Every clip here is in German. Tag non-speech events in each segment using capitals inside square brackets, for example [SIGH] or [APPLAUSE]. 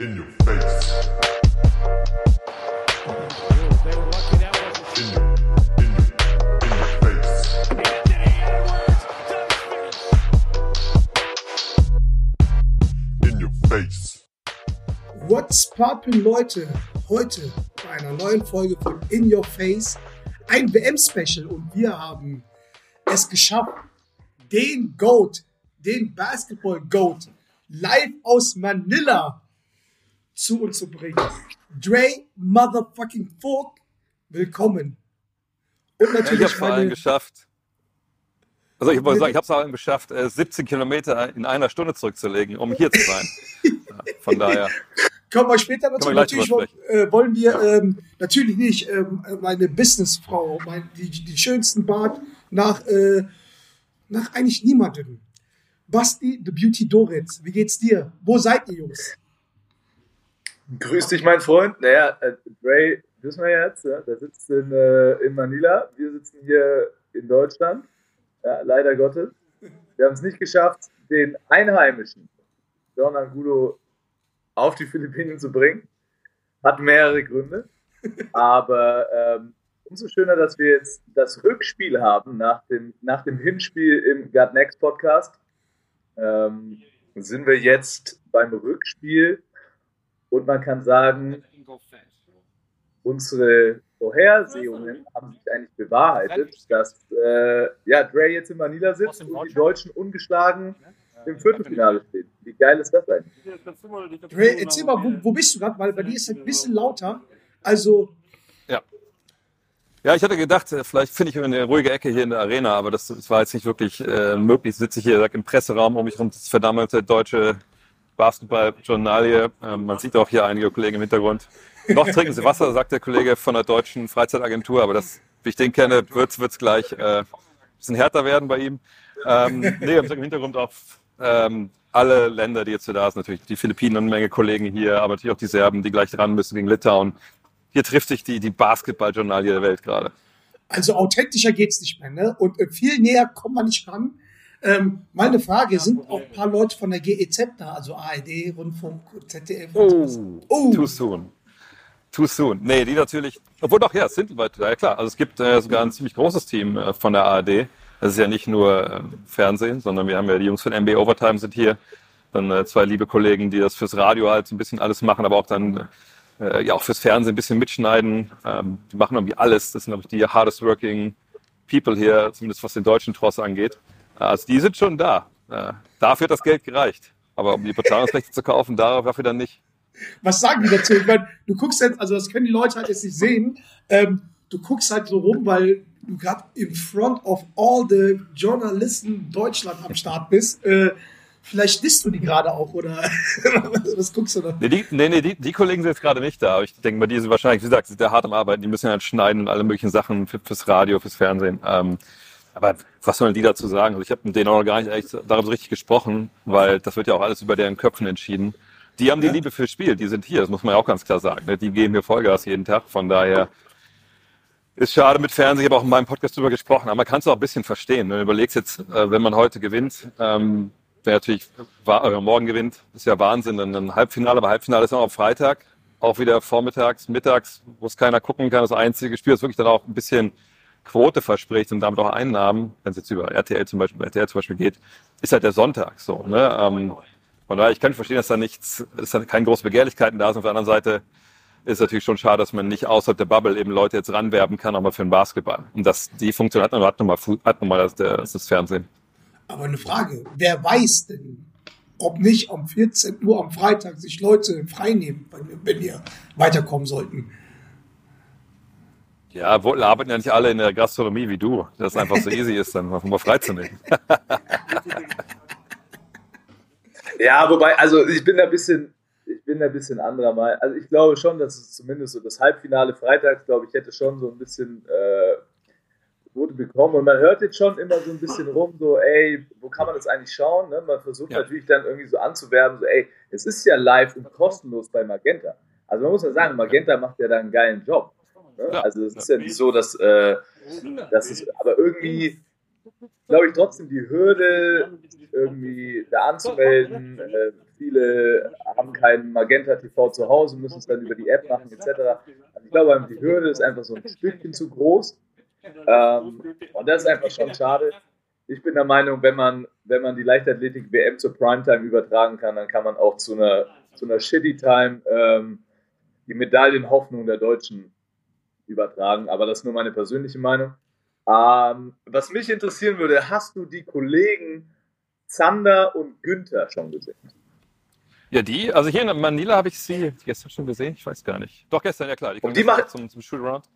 In your face. What's poppin', Leute? Heute bei einer neuen Folge von In Your Face ein WM-Special und wir haben es geschafft, den GOAT, den Basketball-GOAT live aus Manila zu uns zu bringen. Dre Motherfucking Fork, willkommen. Und Ich habe natürlich es geschafft. Also ich wollte sagen, ich habe es vor allem geschafft, äh, 17 Kilometer in einer Stunde zurückzulegen, um hier zu sein. [LAUGHS] Ja, Von daher, kommen wir später dazu. Natürlich wollen, äh, wir ähm, natürlich nicht ähm, meine Businessfrau, mein, die, die schönsten Bart nach, äh, nach eigentlich niemandem. Basti, The Beauty Doritz, wie geht's dir? Wo seid ihr, Jungs? Grüß dich, mein Freund. Naja, äh, Dre, wissen wir jetzt, ja, der sitzt in, äh, in Manila. Wir sitzen hier in Deutschland. Ja, leider Gottes. Wir haben es nicht geschafft, den Einheimischen, John Angulo, auf die Philippinen zu bringen. Hat mehrere Gründe. Aber ähm, umso schöner, dass wir jetzt das Rückspiel haben nach dem, nach dem Hinspiel im God Next Podcast. Ähm, sind wir jetzt beim Rückspiel und man kann sagen, unsere Vorhersehungen haben sich eigentlich bewahrheitet, dass äh, ja, Dre jetzt in Manila sitzt und die Deutschen ungeschlagen im Viertelfinale stehen. Wie geil ist das eigentlich? Dre, erzähl mal, wo, wo bist du gerade? Weil bei dir ist es ein bisschen lauter. Also, ja. Ja, ich hatte gedacht, äh, vielleicht finde ich eine ruhige Ecke hier in der Arena, aber das, das war jetzt nicht wirklich äh, möglich. Sitze ich hier sag, im Presseraum um mich herum, das verdammte deutsche Basketball-Journalie. Ähm, man sieht auch hier einige Kollegen im Hintergrund. Noch trinken sie Wasser, sagt der Kollege von der deutschen Freizeitagentur, aber das, wie ich den kenne, wird es gleich äh, ein bisschen härter werden bei ihm. Ähm, nee, im Hintergrund auch ähm, alle Länder, die jetzt hier da sind, natürlich die Philippinen und eine Menge Kollegen hier, aber natürlich auch die Serben, die gleich ran müssen gegen Litauen. Hier trifft sich die, die Basketball-Journalie der Welt gerade. also authentischer geht's nicht mehr, ne? Und äh, viel näher kommt man nicht ran. Ähm, meine Frage, sind auch ein paar Leute von der GEZ da, also ARD, Rundfunk, ZDF? sowas? Oh, too soon. Too soon. Nee, die natürlich, obwohl doch, ja, es sind Leute, ja klar. Also es gibt äh, sogar ein ziemlich großes Team äh, von der ARD. Das ist ja nicht nur äh, Fernsehen, sondern wir haben ja die Jungs von NBA Overtime sind hier. Dann äh, zwei liebe Kollegen, die das fürs Radio halt so ein bisschen alles machen, aber auch dann äh, ja auch fürs Fernsehen ein bisschen mitschneiden. Ähm, die machen irgendwie alles. Das sind, glaube ich, die hardest working people hier, zumindest was den deutschen Tross angeht. Also die sind schon da. Äh, dafür hat das Geld gereicht. Aber um die Bezahlungsrechte zu kaufen, dafür dann nicht. Was sagen die dazu? Ich meine, du guckst jetzt, also das können die Leute halt jetzt nicht sehen, ähm, du guckst halt so rum, weil du gerade in front of all the Journalisten Deutschland am Start bist. Äh, vielleicht disst du die gerade auch, oder was, [LAUGHS] was guckst du da? Nee, die, nee, nee die, die Kollegen sind jetzt gerade nicht da. Aber ich denke mal, die sind wahrscheinlich, wie gesagt, sind sehr hart am Arbeiten. Die müssen halt schneiden und alle möglichen Sachen für, fürs Radio, fürs Fernsehen. Ähm, aber was sollen die dazu sagen? Also ich habe mit denen auch noch gar nicht echt darüber so richtig gesprochen, weil das wird ja auch alles über deren Köpfen entschieden. Die haben die Ja. Liebe fürs Spiel, die sind hier, das muss man ja auch ganz klar sagen. ne? Die geben mir Vollgas jeden Tag, von daher ist schade mit Fernsehen, ich habe auch in meinem Podcast drüber gesprochen, aber man kann es auch ein bisschen verstehen. Ne? Du überlegst jetzt, äh, wenn man heute gewinnt, ähm, wer natürlich äh, morgen gewinnt, ist ja Wahnsinn, dann ein Halbfinale, aber Halbfinale ist auch am Freitag, auch wieder vormittags, mittags, wo es keiner gucken kann. Das einzige Spiel, das wirklich dann auch ein bisschen Quote verspricht und damit auch Einnahmen, wenn es jetzt über RTL zum Beispiel, RTL zum Beispiel geht, ist halt der Sonntag so. Ne? Ähm, von daher, ich kann verstehen, dass da nichts, dass da keine großen Begehrlichkeiten da sind. Auf der anderen Seite ist natürlich schon schade, dass man nicht außerhalb der Bubble eben Leute jetzt ranwerben kann, aber für den Basketball. Und das, die Funktion hat, hat nochmal hat noch mal das, das, Fernsehen. Aber eine Frage, wer weiß denn, ob nicht um 14 Uhr am Freitag sich Leute freinehmen, wenn wir weiterkommen sollten? Ja, wohl arbeiten ja nicht alle in der Gastronomie wie du, dass es einfach so easy ist, dann mal freizunehmen. [LAUGHS] Ja, wobei, also ich bin da ein bisschen, ich bin da ein bisschen anderer Meinung. Also ich glaube schon, dass es zumindest so das Halbfinale freitags, glaube ich, hätte schon so ein bisschen äh, Quote bekommen. Und man hört jetzt schon immer so ein bisschen rum, so, ey, wo kann man das eigentlich schauen? Ne? Man versucht Ja. natürlich dann irgendwie so anzuwerben, so, ey, es ist ja live und kostenlos bei Magenta. Also man muss ja sagen, Magenta macht ja da einen geilen Job. Ne? Ja. Also es ist ja nicht so, dass, äh, dass es, aber irgendwie glaube ich trotzdem die Hürde, irgendwie da anzumelden, äh, viele haben keinen Magenta TV zu Hause, müssen es dann über die App machen, etc. Also ich glaube, die Hürde ist einfach so ein Stückchen zu groß. Ähm, und das ist einfach schon schade. Ich bin der Meinung, wenn man, wenn man die Leichtathletik WM zur Primetime übertragen kann, dann kann man auch zu einer, zu einer Shitty Time ähm, die Medaillenhoffnung der Deutschen übertragen. Aber das ist nur meine persönliche Meinung. Ähm, was mich interessieren würde, hast du die Kollegen Zander und Günther schon gesehen? Ja, die, also hier in Manila habe ich sie gestern schon gesehen, ich weiß gar nicht. Doch, gestern, ja klar. Die kommen die machen- zum, zum Shoot-Around.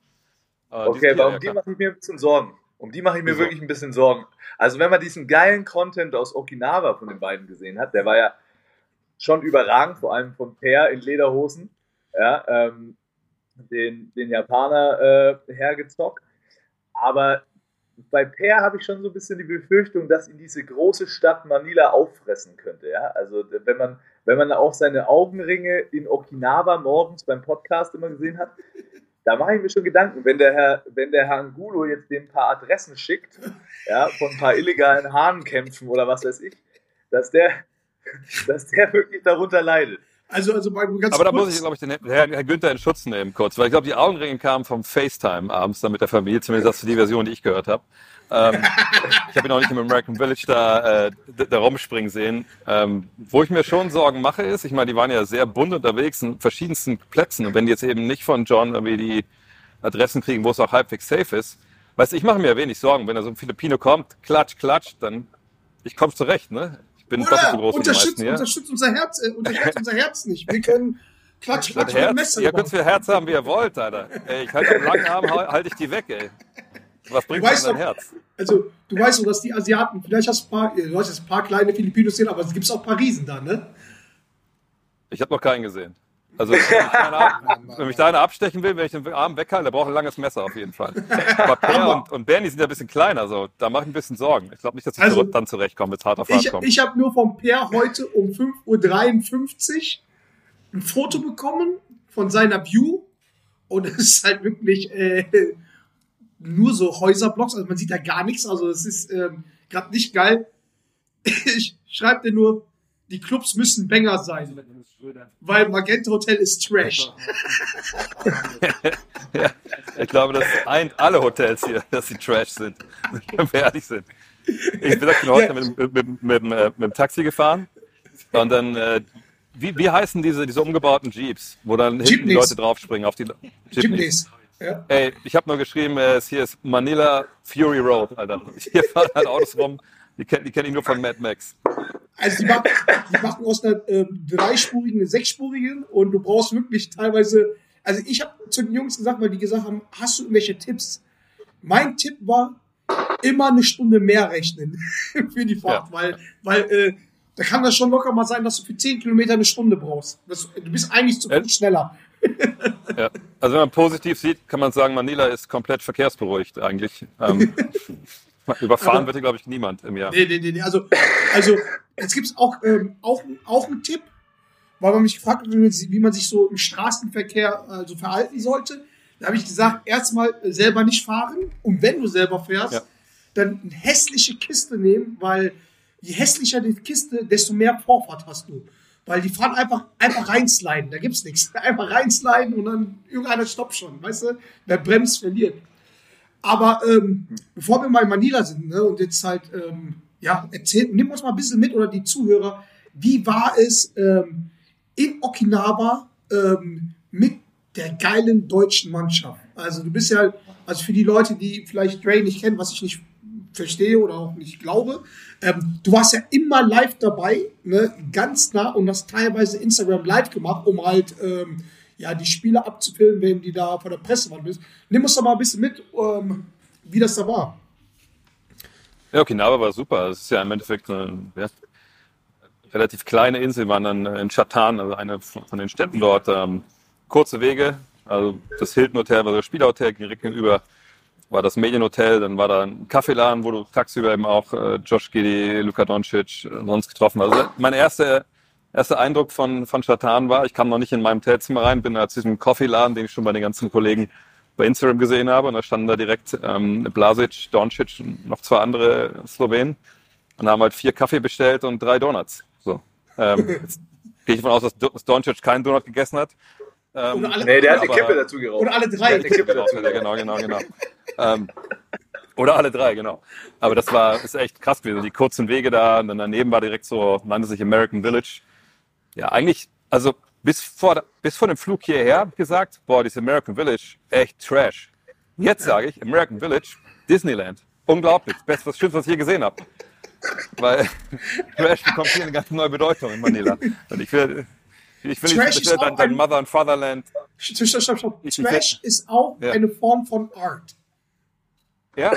Äh, Okay, aber um ja, die mache ich mir ein bisschen Sorgen. Um die mache ich mir Wieso? wirklich ein bisschen Sorgen. Also wenn man diesen geilen Content aus Okinawa von den beiden gesehen hat, der war ja schon überragend, vor allem von Per in Lederhosen, ja, ähm, den, den Japaner äh, hergezockt. Aber bei Per habe ich schon so ein bisschen die Befürchtung, dass ihn diese große Stadt Manila auffressen könnte. Ja? Also wenn man, wenn man auch seine Augenringe in Okinawa morgens beim Podcast immer gesehen hat, da mache ich mir schon Gedanken, wenn der Herr, wenn der Herr Angulo jetzt dem ein paar Adressen schickt, ja, von ein paar illegalen Hahnkämpfen oder was weiß ich, dass der, [LAUGHS] dass der wirklich darunter leidet. Also, also mal ganz Aber da kurz. muss ich, glaube ich, den Herrn Herr Günther in Schutz nehmen kurz, weil ich glaube, die Augenringe kamen vom FaceTime abends dann mit der Familie, zumindest das ist die Version, die ich gehört habe. Ähm, [LAUGHS] ich habe ihn auch nicht im American Village da, äh, da rumspringen sehen. Ähm, wo ich mir schon Sorgen mache, ist, ich meine, die waren ja sehr bunt unterwegs in verschiedensten Plätzen. Und wenn die jetzt eben nicht von John irgendwie die Adressen kriegen, wo es auch halbwegs safe ist, weißt du, ich mache mir ja wenig Sorgen. Wenn da so ein Filipino kommt, klatsch, klatsch, dann ich komme zurecht, ne? Ich bin doppelt so Oder groß wie die meisten unterstützt, unterstützt unser Herz, äh, unterstützt unser Herz nicht. Wir können klatsch, Das klatsch mit Herz, Messer ihr könnt viel Herz haben, wie ihr wollt, Alter. Ey, ich halte am langen Arm, hal- halte ich die weg, ey. Was bringt weißt dein Herz? Also, du weißt doch, dass die Asiaten, vielleicht hast du ein paar, du hast jetzt ein paar kleine Filipinos sehen, aber es gibt auch ein paar Riesen da, ne? Ich habe noch keinen gesehen. Also, wenn mich, keiner, [LAUGHS] wenn mich da einer abstechen will, wenn ich den Arm weghalte, der braucht ein langes Messer auf jeden Fall. [LAUGHS] Aber Per und, und Bernie sind ja ein bisschen kleiner, so. Da mache ich ein bisschen Sorgen. Ich glaube nicht, dass ich Also, dann zurechtkomme, wenn es hart auf hart Ich, kommt. ich habe nur vom Per heute um 5.53 Uhr ein Foto bekommen von seiner View und es ist halt wirklich äh, nur so Häuserblocks, also man sieht da gar nichts, also es ist ähm, gerade nicht geil. [LAUGHS] Ich schreibe dir nur, die Clubs müssen Banger sein, weil Magenta Hotel ist Trash. [LAUGHS] ja, ich glaube, das eint alle Hotels hier, dass sie Trash sind. [LAUGHS] Wenn wir ehrlich sind. Ich bin, heute mit, mit, mit, mit, dem, äh, mit dem Taxi gefahren und dann, äh, wie, wie heißen diese, diese umgebauten Jeeps, wo dann hinten die. Leute draufspringen auf die Jeepneys. Ja. Ey, ich habe nur geschrieben, äh, es hier ist Manila Fury Road, Alter. Hier fahren halt Autos rum, die kenne die kenn ich nur von Mad Max. Also die machen, die machen aus einer ähm, dreispurigen eine sechsspurigen und du brauchst wirklich teilweise. Also ich habe zu den Jungs gesagt, weil die gesagt haben, hast du irgendwelche Tipps? Mein Tipp war, immer eine Stunde mehr rechnen [LAUGHS] für die Fahrt, Ja. weil, weil äh, da kann das schon locker mal sein, dass du für 10 Kilometer eine Stunde brauchst. Das, du bist eigentlich zu? Fuß schneller. [LAUGHS] Ja. Also wenn man positiv sieht, kann man sagen, Manila ist komplett verkehrsberuhigt eigentlich. Ähm, [LAUGHS] überfahren Aber- wird hier, glaube ich, niemand im Jahr. Nee, nee, nee, nee. Also, also jetzt gibt's auch, ähm, auch, auch einen Tipp, weil man mich gefragt hat, wie man sich- so im Straßenverkehr also verhalten sollte. Da habe ich gesagt, erstmal selber nicht fahren und wenn du selber fährst, Ja. dann eine hässliche Kiste nehmen, weil je hässlicher die Kiste, desto mehr Vorfahrt hast du. Weil die fahren einfach, einfach reinsliden, da gibt's nichts. [LAUGHS] Einfach reinsliden und dann irgendeiner stoppt schon, weißt du? Wer bremst, verliert. Aber ähm, bevor wir mal in Manila sind ne, und jetzt halt, ähm, ja, erzähl, nimm uns mal ein bisschen mit oder die Zuhörer, wie war es ähm, in Okinawa ähm, mit der geilen deutschen Mannschaft? Also du bist ja, also für die Leute, die vielleicht Dre nicht kennen, was ich nicht verstehe oder auch nicht glaube, ähm, du warst ja immer live dabei, ne, ganz nah und hast teilweise Instagram live gemacht, um halt ähm, ja, die Spiele abzufilmen, wenn die da vor der Presse waren. bist. Nimm uns doch mal ein bisschen mit, ähm, wie das da war. Ja, Okinawa war super. Es ist ja im Endeffekt eine ja, relativ kleine Insel, wir waren dann in Chatan, also eine von den Städten dort. Ähm, kurze Wege, also das Hilton Hotel war das Spielerhotel direkt gegenüber war das Medienhotel, dann war da ein Kaffeeladen, wo du tagsüber eben auch äh, Josh Giddy, Luka Doncic äh, sonst getroffen hast. Also mein erster, erster Eindruck von, von Chatan war, ich kam noch nicht in meinem Hotelzimmer rein, bin da zu diesem Coffeeladen, den ich schon bei den ganzen Kollegen bei Instagram gesehen habe und da standen da direkt ähm, Blasic, Doncic und noch zwei andere Slowenen und haben halt vier Kaffee bestellt und drei Donuts. So. Ähm, jetzt [LAUGHS] Gehe ich davon aus, dass Do- dass Doncic keinen Donut gegessen hat. Ähm, Oder alle, Nee, der hat eine Kippe dazu geraucht. oder alle Der drei. eine Kippe Genau, dazu geraucht. genau, genau, genau. Ähm, oder alle drei, genau. Aber das war ist echt krass gewesen. Die kurzen Wege da, und dann daneben war direkt so, nannte sich American Village. Ja, eigentlich, also bis vor, bis vor dem Flug hierher hab ich gesagt, boah, dieses American Village, echt Trash. Jetzt sage ich, American Village, Disneyland. Unglaublich. Das Beste, was Schönste, was ich je gesehen habe. Weil [LAUGHS] Trash bekommt hier eine ganz neue Bedeutung in Manila. Und ich will, ich will Trash nicht, dein, dein ein- Mother and Fatherland. Stopp, stopp, stopp, Trash ist auch Ja. eine Form von Art. Ja,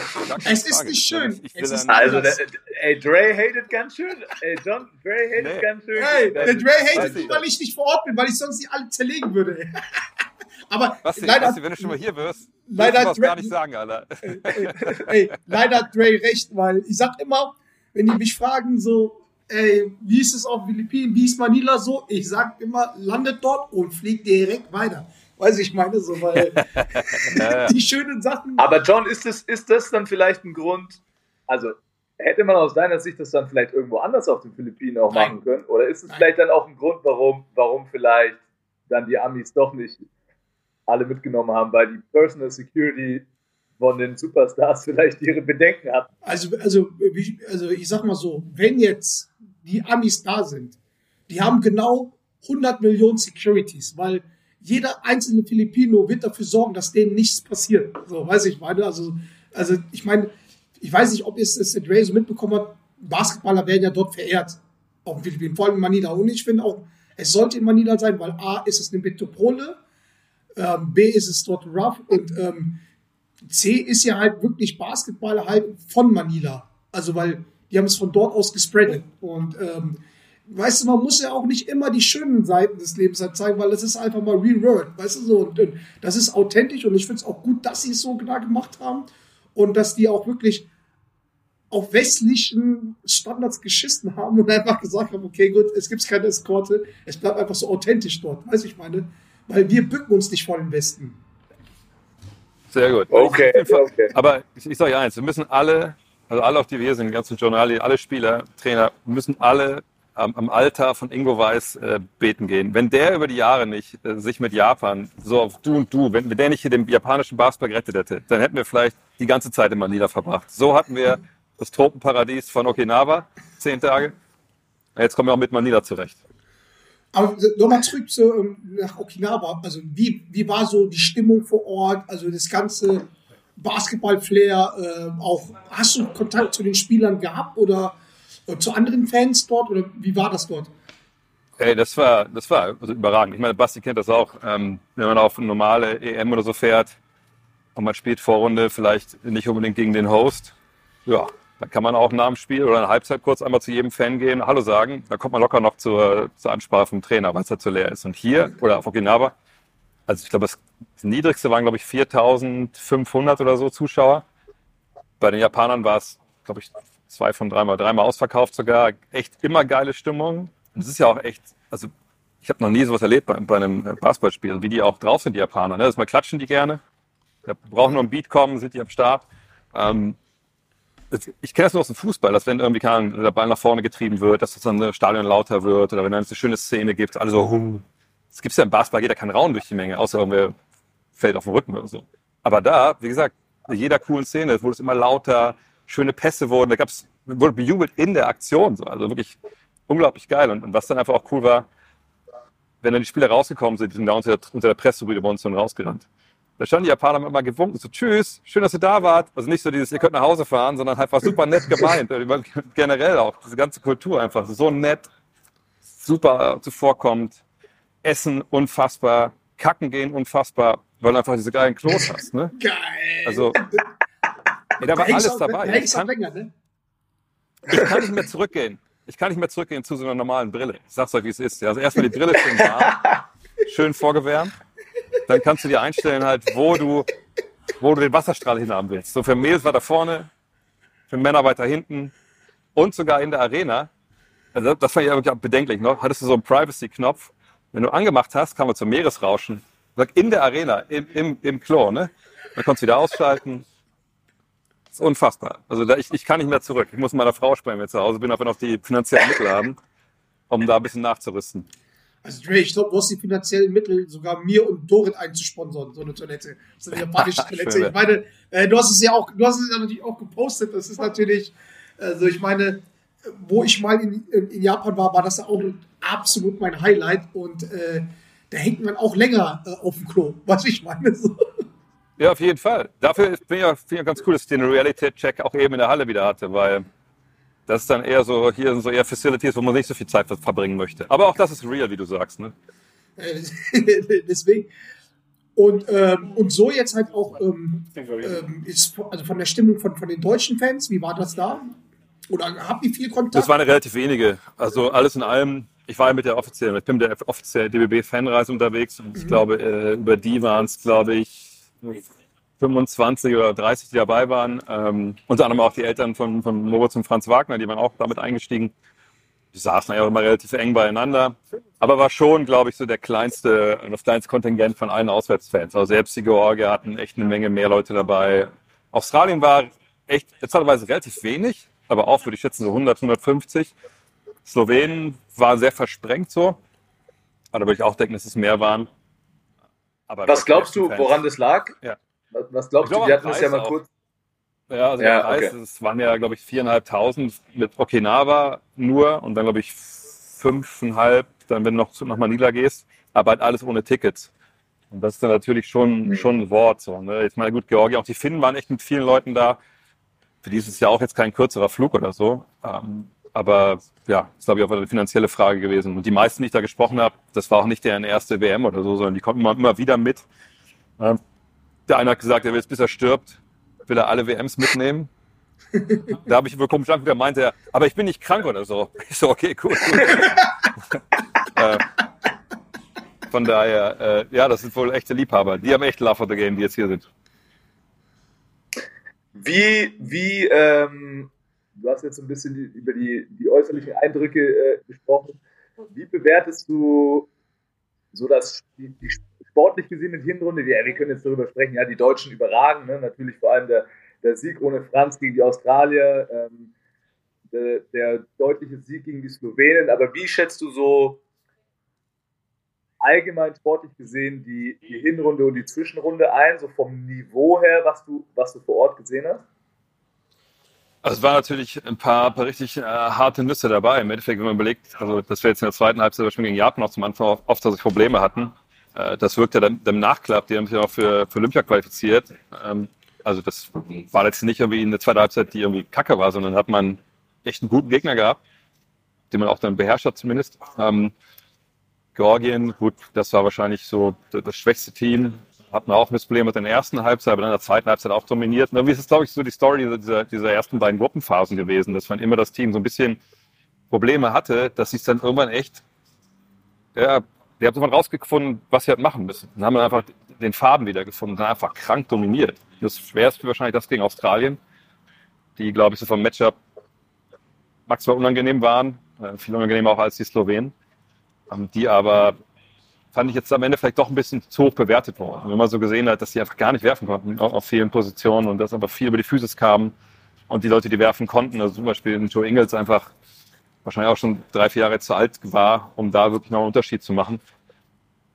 Es ist nicht schön. Ich, ich ist Also, der, ey, Dre hatet ganz schön. Ey, John, Dre hatet Nee. ganz schön. Hey, der Dre hatet ich. weil ich nicht vor Ort bin, weil ich sonst die alle zerlegen würde. ey. [LAUGHS] Aber Basti, leider, Basti, wenn du schon mal hier wirst, Leider du gar nicht sagen, Alter. ey, leider hat Dre recht, weil ich sag immer, wenn die mich fragen, so, ey, wie ist es auf Philippinen, wie ist Manila so, ich sag immer, landet dort und fliegt direkt weiter. Weiß ich meine, so, weil [LAUGHS] die schönen Sachen. Aber John, ist das, ist das dann vielleicht ein Grund, also hätte man aus deiner Sicht das dann vielleicht irgendwo anders auf den Philippinen auch Nein. machen können? Oder ist es vielleicht dann auch ein Grund, warum, warum vielleicht dann die Amis doch nicht alle mitgenommen haben, weil die Personal Security von den Superstars vielleicht ihre Bedenken hat? Also, also, also ich sag mal so, wenn jetzt die Amis da sind, die haben genau 100 Millionen Securities, weil jeder einzelne Filipino wird dafür sorgen, dass denen nichts passiert. So, weiß ich meine. Also, also ich meine, ich weiß nicht, ob es es Dre so mitbekommen hat, Basketballer werden ja dort verehrt. Auf den Philippinen, vor allem in Manila. Und ich finde auch, es sollte in Manila sein, weil A ist es eine Metropole, ähm, B ist es dort rough und ähm, C ist ja halt wirklich Basketball halt von Manila. Also, weil die haben es von dort aus gespreadet. Und ähm, weißt du, man muss ja auch nicht immer die schönen Seiten des Lebens halt zeigen, weil das ist einfach mal Real World, weißt du so. Und, und das ist authentisch und ich finde es auch gut, dass sie es so genau gemacht haben und dass die auch wirklich auf westlichen Standards geschissen haben und einfach gesagt haben, okay, gut, es gibt keine Eskorte, es bleibt einfach so authentisch dort, weißt du, ich meine, weil wir bücken uns nicht vor den Westen. Sehr gut. Okay, okay. Aber ich, ich sage eins, wir müssen alle, also alle, auf die wir hier sind, die ganzen Journali, alle Spieler, Trainer, müssen alle am, am Altar von Ingo Weiß äh, beten gehen. Wenn der über die Jahre nicht äh, sich mit Japan so auf du und du, wenn, wenn der nicht hier den japanischen Basketball gerettet hätte, dann hätten wir vielleicht die ganze Zeit in Manila verbracht. So hatten wir das Tropenparadies von Okinawa, zehn Tage. Jetzt kommen wir auch mit Manila zurecht. Aber nochmal zurück zu, ähm, nach Okinawa. Also wie, wie war so die Stimmung vor Ort? Also das ganze Basketball-Flair. Äh, auch hast du Kontakt zu den Spielern gehabt oder zu anderen Fans dort? Oder wie war das dort? Ey, das war, das war also überragend. Ich meine, Basti kennt das auch. Ähm, wenn man auf eine normale EM oder so fährt und man spielt Vorrunde, vielleicht nicht unbedingt gegen den Host, ja, dann kann man auch nach dem Spiel oder eine Halbzeit kurz einmal zu jedem Fan gehen, Hallo sagen. Da kommt man locker noch zur, zur Ansprache vom Trainer, weil es halt so leer ist. Und hier, oder auf Okinawa, also ich glaube, das niedrigste waren, glaube ich, 4500 oder so Zuschauer. Bei den Japanern war es, glaube ich, zwei von dreimal, dreimal ausverkauft sogar. Echt immer geile Stimmung. Und es ist ja auch echt, also ich habe noch nie sowas erlebt bei, bei einem Basketballspiel, wie die auch drauf sind, die Japaner. Ne? Das mal klatschen die gerne. Da brauchen nur ein Beat kommen, sind die am Start. Ähm, ich kenne das nur aus dem Fußball, dass wenn irgendwie Ahnung, der Ball nach vorne getrieben wird, dass das dann das Stadion lauter wird oder wenn dann eine schöne Szene gibt, alle so, hum. Das gibt's ja im Basketball, jeder kann rauen durch die Menge, außer irgendwer fällt auf den Rücken oder so. Aber da, wie gesagt, jeder coolen Szene wurde es immer lauter, schöne Pässe wurden, da gab's, wurde bejubelt in der Aktion, so. also wirklich unglaublich geil. Und, und was dann einfach auch cool war, wenn dann die Spieler rausgekommen sind, die sind da unter der, unter der Pressebrüder bei uns dann rausgerannt. Da standen die Japaner immer gewunken, so tschüss, schön, dass ihr da wart. Also nicht so dieses, ihr könnt nach Hause fahren, sondern war super nett gemeint. Oder Generell auch, diese ganze Kultur einfach so nett, super zuvorkommt. Essen unfassbar, kacken gehen unfassbar, weil du einfach diese geilen Klos hast. Ne? Geil. Also, ey, da war alles auch- dabei. Da Ich kann, länger, ne? ich kann nicht mehr zurückgehen. Ich kann nicht mehr zurückgehen zu so einer normalen Brille. Ich sag's euch, wie es ist. Also erstmal die Brille schön warm, schön vorgewärmt. Dann kannst du dir einstellen halt, wo du, wo du den Wasserstrahl hinhaben willst. So für Mädels war da vorne, für Männer weiter hinten und sogar in der Arena. Also das fand ich wirklich bedenklich noch. Hattest du so einen Privacy-Knopf. Wenn du angemacht hast, kam man zum Meeresrauschen. Sag, In der Arena, im, im, im Klo, ne? Dann konntest du wieder ausschalten. Ist unfassbar. Also da, ich, ich kann nicht mehr zurück. Ich muss meiner Frau sprechen, wenn ich zu Hause bin, ob wir noch die finanziellen Mittel haben, um da ein bisschen nachzurüsten. Also Dre, ich glaube, du hast die finanziellen Mittel, sogar mir und Dorit einzusponsern, so eine Toilette. So eine japanische [LAUGHS] Toilette. Ich meine, äh, du hast es ja auch, du hast es ja natürlich auch gepostet. Das ist natürlich, also ich meine, wo ich mal in, in, in Japan war, war das ja auch absolut mein Highlight und äh, da hängt man auch länger äh, auf dem Klo, was ich meine. So. Ja, auf jeden Fall. Dafür finde ich, ja- finde ich ganz cool, dass ich den Reality-Check auch eben in der Halle wieder hatte, weil das ist dann eher so, hier sind so eher Facilities, wo man nicht so viel Zeit ver- verbringen möchte. Aber auch das ist real, wie du sagst. Ne? Äh, [LAUGHS] Deswegen. Und, ähm, und so jetzt halt auch ähm, ähm, ist also von der Stimmung von, von den deutschen Fans, wie war das da? Oder habt ihr viel Kontakt? Das waren relativ wenige. Also alles in allem, ich war ja mit der offiziellen, ich bin mit der offiziellen DBB-Fanreise unterwegs und ich glaube, äh, über die waren es, glaube ich, 25 oder 30, die dabei waren. Ähm, unter anderem auch die Eltern von, von Moritz und Franz Wagner, die waren auch damit eingestiegen. Die saßen ja auch immer relativ eng beieinander. Aber war schon, glaube ich, so der kleinste, das kleinste Kontingent von allen Auswärtsfans. Also selbst die Georgier hatten echt eine Menge mehr Leute dabei. Australien war echt teilweise relativ wenig, aber auch, würde ich schätzen, so 100, 150. Slowenen war sehr versprengt so. Aber da würde ich auch denken, dass es mehr waren. Aber Was glaubst du, Fans- woran das lag? Ja. Was, glaubst Ich glaube, du? Wir hatten es ja Preis mal auch. kurz. Ja, also Ja, der Preis, okay. es waren ja, glaube ich, viereinhalbtausend mit Okinawa nur und dann, glaube ich, fünfeinhalb, dann wenn du noch nach Manila gehst, aber halt alles ohne Tickets. Und das ist dann natürlich schon, Mhm. schon ein Wort. So, ne? Jetzt mal gut, Georgien, auch die Finnen waren echt mit vielen Leuten da. Für die ist es ja auch jetzt kein kürzerer Flug oder so. Ähm, aber ja, ist glaube ich auch eine finanzielle Frage gewesen. Und die meisten, die ich da gesprochen habe, das war auch nicht deren erste WM oder so, sondern die kommen immer, immer wieder mit. Ähm, der eine hat gesagt, er will jetzt bis er stirbt, will er alle WMs mitnehmen. Da habe ich über komisch angeguckt, da meinte er, aber ich bin nicht krank oder so. Ich so, okay, cool. [LAUGHS] cool. äh, von daher, äh, ja, das sind wohl echte Liebhaber. Die haben echt Love for the Game, die jetzt hier sind. Wie, wie, ähm, du hast jetzt ein bisschen über die, die äußerlichen Eindrücke äh, gesprochen. Wie bewertest du so das, die, die sportlich gesehen in Hinrunde? Wir, wir können jetzt darüber sprechen, ja, die Deutschen überragen, ne? natürlich vor allem der, der Sieg ohne Franz gegen die Australier, ähm, der, der deutliche Sieg gegen die Slowenen. Aber wie schätzt du so allgemein sportlich gesehen die, die Hinrunde und die Zwischenrunde ein, so vom Niveau her, was du, was du vor Ort gesehen hast? Also es waren natürlich ein paar, paar richtig äh, harte Nüsse dabei. Im Endeffekt, wenn man überlegt, also dass wir jetzt in der zweiten Halbzeit Beispiel gegen Japan auch zum Anfang oft, dass Probleme hatten. Äh, das wirkte dann im Nachklapp, die haben sich auch für, für Olympia qualifiziert. Ähm, also das war jetzt nicht irgendwie eine zweite Halbzeit, die irgendwie kacke war, sondern hat man echt einen guten Gegner gehabt, den man auch dann beherrscht hat zumindest. Ähm, Georgien, gut, das war wahrscheinlich so das schwächste Team. Hatten auch Missprobleme in der ersten Halbzeit, aber dann in der zweiten Halbzeit auch dominiert. Und irgendwie ist es, glaube ich, so die Story dieser, dieser ersten beiden Gruppenphasen gewesen, dass man immer das Team so ein bisschen Probleme hatte, dass sie es dann irgendwann echt, ja, die haben irgendwann rausgefunden, was sie halt machen müssen. Dann haben wir einfach den Faden wieder gefunden, dann einfach krank dominiert. Das schwerste wahrscheinlich das gegen Australien, die, glaube ich, so vom Matchup maximal unangenehm waren, äh, viel unangenehmer auch als die Slowenen, ähm, die aber fand ich jetzt am Ende vielleicht doch ein bisschen zu hoch bewertet worden. Wenn man so gesehen hat, dass die einfach gar nicht werfen konnten, auch auf vielen Positionen und dass aber viel über die Physis kam und die Leute, die werfen konnten, also zum Beispiel Joe Ingles einfach wahrscheinlich auch schon drei, vier Jahre zu alt war, um da wirklich noch einen Unterschied zu machen.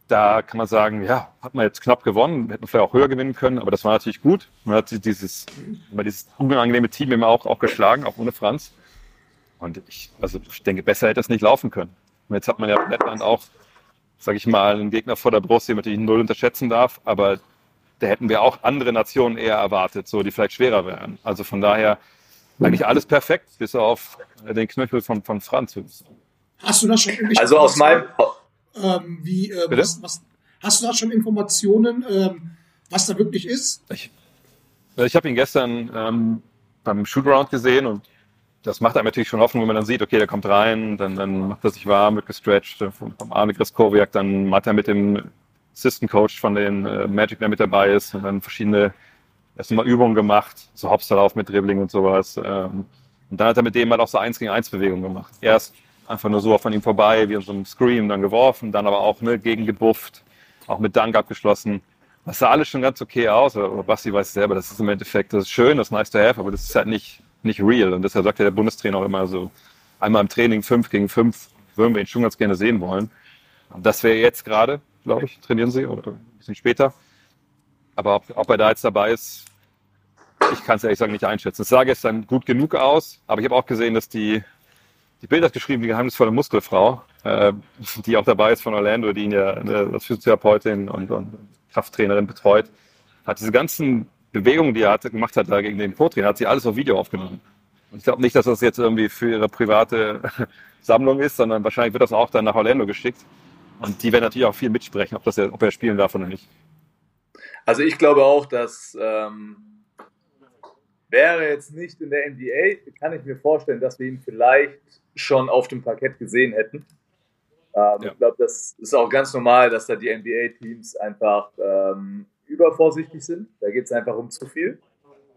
Da kann man sagen, ja, hat man jetzt knapp gewonnen, hätte man vielleicht auch höher gewinnen können, aber das war natürlich gut. Man hat dieses, dieses unangenehme Team immer auch, auch geschlagen, auch ohne Franz. Und ich, also ich denke, besser hätte es nicht laufen können. Und jetzt hat man ja Lettland auch, sage ich mal, einen Gegner vor der Brust, den man natürlich null unterschätzen darf, aber da hätten wir auch andere Nationen eher erwartet, so die vielleicht schwerer wären. Also von daher eigentlich alles perfekt, bis auf den Knöchel von, von Franz. Hast du da schon Also aus meinem, ähm, wie, äh, Bitte? was, was, hast du da schon Informationen, ähm, was da wirklich ist? Ich, ich habe ihn gestern ähm, beim Shootaround gesehen und das macht einem natürlich schon Hoffnung, wenn man dann sieht, okay, der kommt rein, dann, dann macht er sich warm, wird gestretcht äh, vom, vom Arne Griskowiak, dann hat er mit dem Assistant Coach von den äh, Magic, der mit dabei ist, und dann verschiedene erstmal Übungen gemacht, so Hopsterlauf mit Dribbling und sowas. Ähm, und dann hat er mit dem halt auch so eins gegen eins Bewegungen gemacht. Erst einfach nur so von ihm vorbei, wie in so einem Scream, dann geworfen, dann aber auch ne, gegen gebufft, auch mit Dank abgeschlossen. Das sah alles schon ganz okay aus, aber Basti weiß selber, das ist im Endeffekt, das ist schön, das ist nice to have, aber das ist halt nicht, nicht real. Und deshalb sagt ja der Bundestrainer auch immer so, einmal im Training fünf gegen fünf würden wir ihn schon ganz gerne sehen wollen. Das wäre jetzt gerade, glaube ich, trainieren sie oder ein bisschen später. Aber ob, ob er da jetzt dabei ist, ich kann es ehrlich gesagt nicht einschätzen. Es sah gestern gut genug aus, aber ich habe auch gesehen, dass die, die Bild hat geschrieben, die geheimnisvolle Muskelfrau, äh, die auch dabei ist von Orlando, die ihn ja äh, als Physiotherapeutin und, und Krafttrainerin betreut, hat diese ganzen Bewegungen, die er gemacht hat da gegen den Co-Trainer, hat sie alles auf Video aufgenommen. Und ich glaube nicht, dass das jetzt irgendwie für ihre private [LAUGHS] Sammlung ist, sondern wahrscheinlich wird das auch dann nach Orlando geschickt. Und die werden natürlich auch viel mitsprechen, ob, das, er- ob er spielen darf oder nicht. Also ich glaube auch, dass ähm, wäre jetzt nicht in der NBA, kann ich mir vorstellen, dass wir ihn vielleicht schon auf dem Parkett gesehen hätten. Ähm, Ja. Ich glaube, das ist auch ganz normal, dass da die NBA-Teams einfach ähm, übervorsichtig sind. Da geht es einfach um zu viel.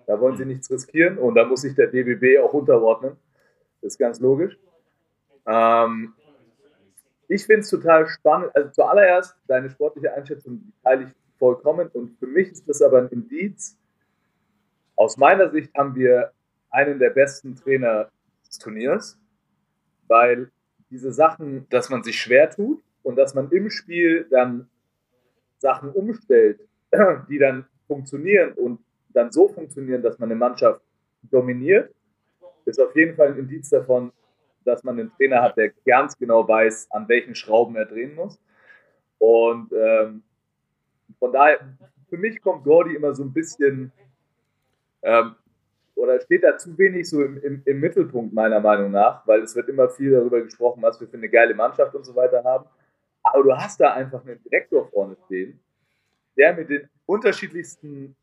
Da wollen sie nichts riskieren und da muss sich der DBB auch unterordnen. Das ist ganz logisch. Ähm, ich finde es total spannend. Also zuallererst, deine sportliche Einschätzung teile ich vollkommen. Und für mich ist das aber ein Indiz. Aus meiner Sicht haben wir einen der besten Trainer des Turniers, weil diese Sachen, dass man sich schwer tut und dass man im Spiel dann Sachen umstellt, [CLEARS THROAT] die dann funktionieren und dann so funktionieren, dass man eine Mannschaft dominiert, ist auf jeden Fall ein Indiz davon, dass man einen Trainer hat, der ganz genau weiß, an welchen Schrauben er drehen muss. Und ähm, von daher, für mich kommt Gordy immer so ein bisschen, ähm, oder steht da zu wenig so im, im, im Mittelpunkt meiner Meinung nach, weil es wird immer viel darüber gesprochen, was wir für eine geile Mannschaft und so weiter haben. Aber du hast da einfach einen Direktor vorne stehen, der mit den unterschiedlichsten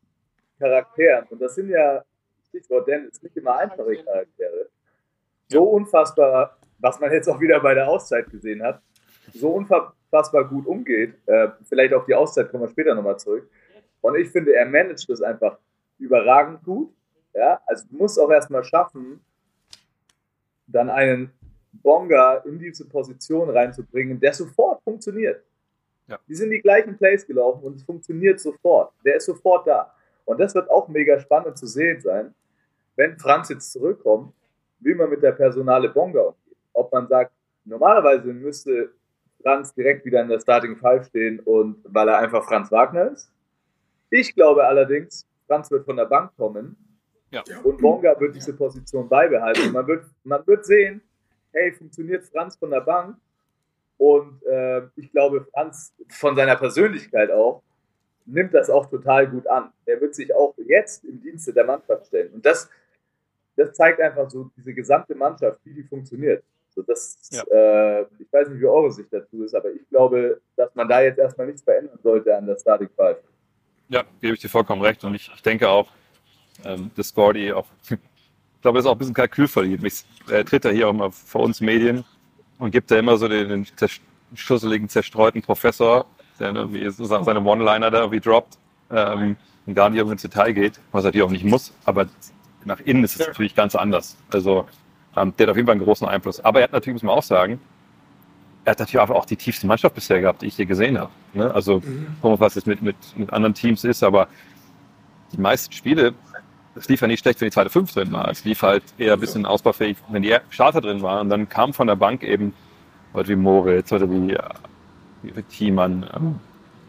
Charakteren, und das sind ja, Stichwort Dennis, nicht immer einfache Charaktere, so unfassbar, was man jetzt auch wieder bei der Auszeit gesehen hat, so unfassbar gut umgeht. Äh, vielleicht auf die Auszeit kommen wir später nochmal zurück. Und ich finde, er managt das einfach überragend gut. Ja, also du musst auch erstmal schaffen, dann einen Bonga in diese Position reinzubringen, der sofort funktioniert. Ja. Die sind die gleichen Plays gelaufen und es funktioniert sofort. Der ist sofort da. Und das wird auch mega spannend zu sehen sein, wenn Franz jetzt zurückkommt, wie man mit der Personale Bonga umgeht. Ob man sagt, normalerweise müsste Franz direkt wieder in der Starting Five stehen und weil er einfach Franz Wagner ist. Ich glaube allerdings, Franz wird von der Bank kommen Ja. und Bonga wird diese Position beibehalten. Und man wird, man wird sehen, hey, funktioniert Franz von der Bank? Und äh, ich glaube, Franz von seiner Persönlichkeit auch nimmt das auch total gut an. Er wird sich auch jetzt im Dienste der Mannschaft stellen. Und das, das zeigt einfach so diese gesamte Mannschaft, wie die funktioniert. So, das, Ja. äh, ich weiß nicht, wie eure Sicht dazu ist, aber ich glaube, dass man da jetzt erstmal nichts verändern sollte an der Starting Five. Ja, gebe ich dir vollkommen recht. Und ich, ich denke auch, ähm, dass Gordy auch, [LAUGHS] ich glaube, das ist auch ein bisschen Kalkül verliert. Mich, er tritt ja hier auch immer vor uns Medien und gibt da immer so den, den schusseligen, zerstreuten Professor, der irgendwie sozusagen seine One-Liner da irgendwie droppt ähm, und gar nicht irgendwie ins Detail geht, was er natürlich auch nicht muss. Aber nach innen ist es natürlich ganz anders. Also ähm, der hat auf jeden Fall einen großen Einfluss. Aber er hat natürlich, muss man auch sagen, er hat natürlich auch die tiefste Mannschaft bisher gehabt, die ich je gesehen habe. Ne? Also, wir, was jetzt mit, mit, mit anderen Teams ist, aber die meisten Spiele, es lief ja nicht schlecht, wenn die zweite Fünf drin war. Es lief halt eher ein bisschen ausbaufähig, wenn die Starter drin waren. Und dann kam von der Bank eben Leute wie Moritz, Leute wie, äh, wie Thiemann, ähm,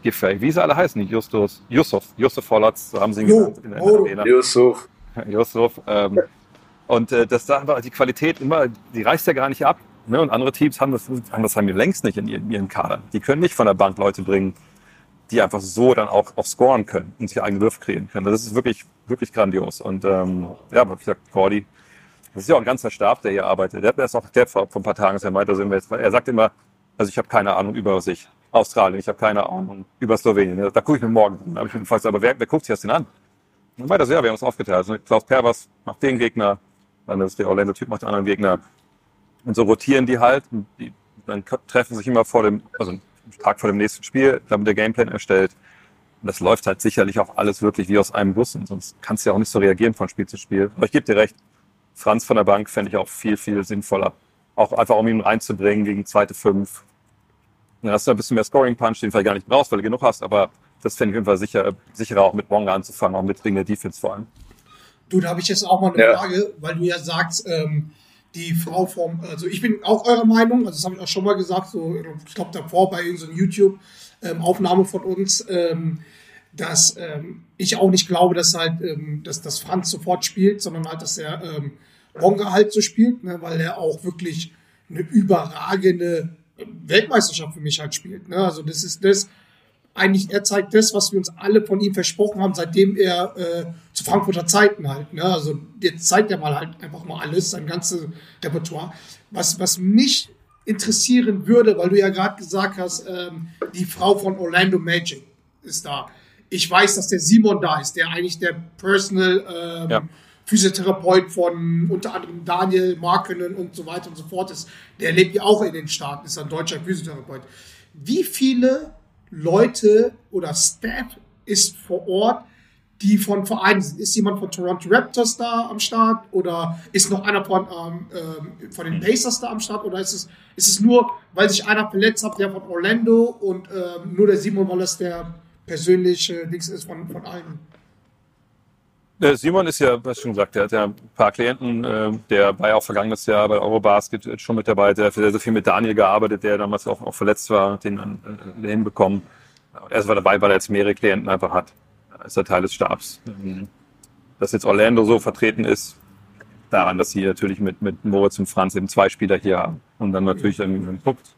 Giffey, wie sie alle heißen, Justus, Yusuf, Yusuf so haben sie ihn Jo, genannt in der Moro. Arena. Yusuf. [LAUGHS] Yusuf. Ähm, und äh, das da war die Qualität immer, die reißt ja gar nicht ab. Ne? Und andere Teams haben das, haben das haben wir längst nicht in ihren, ihren Kadern. Die können nicht von der Bank Leute bringen, die einfach so dann auch, auch scoren können und sich eigene Würfe kreieren können. Das ist wirklich, wirklich grandios. Und ähm, ja, aber wie gesagt, Cordy, das ist ja auch ein ganzer Stab, der hier arbeitet. Der hat erst auch der vor, ein paar Tagen, dass er meinte, sind wir jetzt, er sagt immer, also ich habe keine Ahnung über sich. Australien, ich habe keine Ahnung über Slowenien. Da gucke ich mir morgen. Da habe ich mich gefragt, aber wer, wer guckt sich das denn an? Und weiter so, ja, wir haben uns aufgeteilt. Also Klaus Pervers macht den Gegner, dann ist der Orlando-Typ macht den anderen Gegner. Und so rotieren die halt. Die, dann treffen sich immer vor dem, also einen Tag vor dem nächsten Spiel, dann wird der Gameplan erstellt. Und das läuft halt sicherlich auch alles wirklich wie aus einem Guss. Und sonst kannst du ja auch nicht so reagieren von Spiel zu Spiel. Aber ich gebe dir recht, Franz von der Bank fände ich auch viel, viel sinnvoller. Auch einfach, um ihn reinzubringen gegen zweite Fünf. Dann hast du ein bisschen mehr Scoring-Punch, den du vielleicht gar nicht brauchst, weil du genug hast. Aber das fände ich auf jeden Fall sicher, sicherer, auch mit Bonga anzufangen, auch mit wegen der Defense vor allem. Du, da habe ich jetzt auch mal eine Ja. Frage, weil du ja sagst, ähm, die Frau vom, also ich bin auch eurer Meinung, also das habe ich auch schon mal gesagt, so, ich glaube davor bei irgendeiner YouTube-Aufnahme von uns, ähm, dass ähm, ich auch nicht glaube, dass halt, ähm, dass, dass Franz sofort spielt, sondern halt, dass er ähm, Bonga halt so spielt, ne, weil er auch wirklich eine überragende Weltmeisterschaft für mich halt spielt. Ne? Also das ist das, eigentlich, er zeigt das, was wir uns alle von ihm versprochen haben, seitdem er äh, zu Frankfurter Zeiten halt. Ne? Also jetzt zeigt er mal halt einfach mal alles, sein ganzes Repertoire. Was, was mich interessieren würde, weil du ja gerade gesagt hast, ähm, die Frau von Orlando Magic ist da. Ich weiß, dass der Simon da ist, der eigentlich der Personal ähm, Ja. Physiotherapeut von unter anderem Daniel Markenen und so weiter und so fort ist. Der lebt ja auch in den Staaten, ist ein deutscher Physiotherapeut. Wie viele Leute oder Staff ist vor Ort, die von Vereinen sind? Ist jemand von Toronto Raptors da am Start oder ist noch einer von, ähm, ähm, von den Pacers da am Start oder ist es, ist es nur, weil sich einer verletzt hat, der von Orlando und ähm, nur der Simon Wallace der persönliche Dings ist von, von allen? Simon ist ja, was schon gesagt, der hat ja ein paar Klienten, äh, der war ja auch vergangenes Jahr bei Eurobasket schon mit dabei, der hat sehr, sehr viel mit Daniel gearbeitet, der damals auch, auch verletzt war, den dann äh, hinbekommen. Und er war dabei, weil er jetzt mehrere Klienten einfach hat. Ist er Teil des Stabs. Ähm, Dass jetzt Orlando so vertreten ist, daran, dass sie natürlich mit, mit Moritz und Franz eben zwei Spieler hier haben und dann natürlich irgendwie guckt.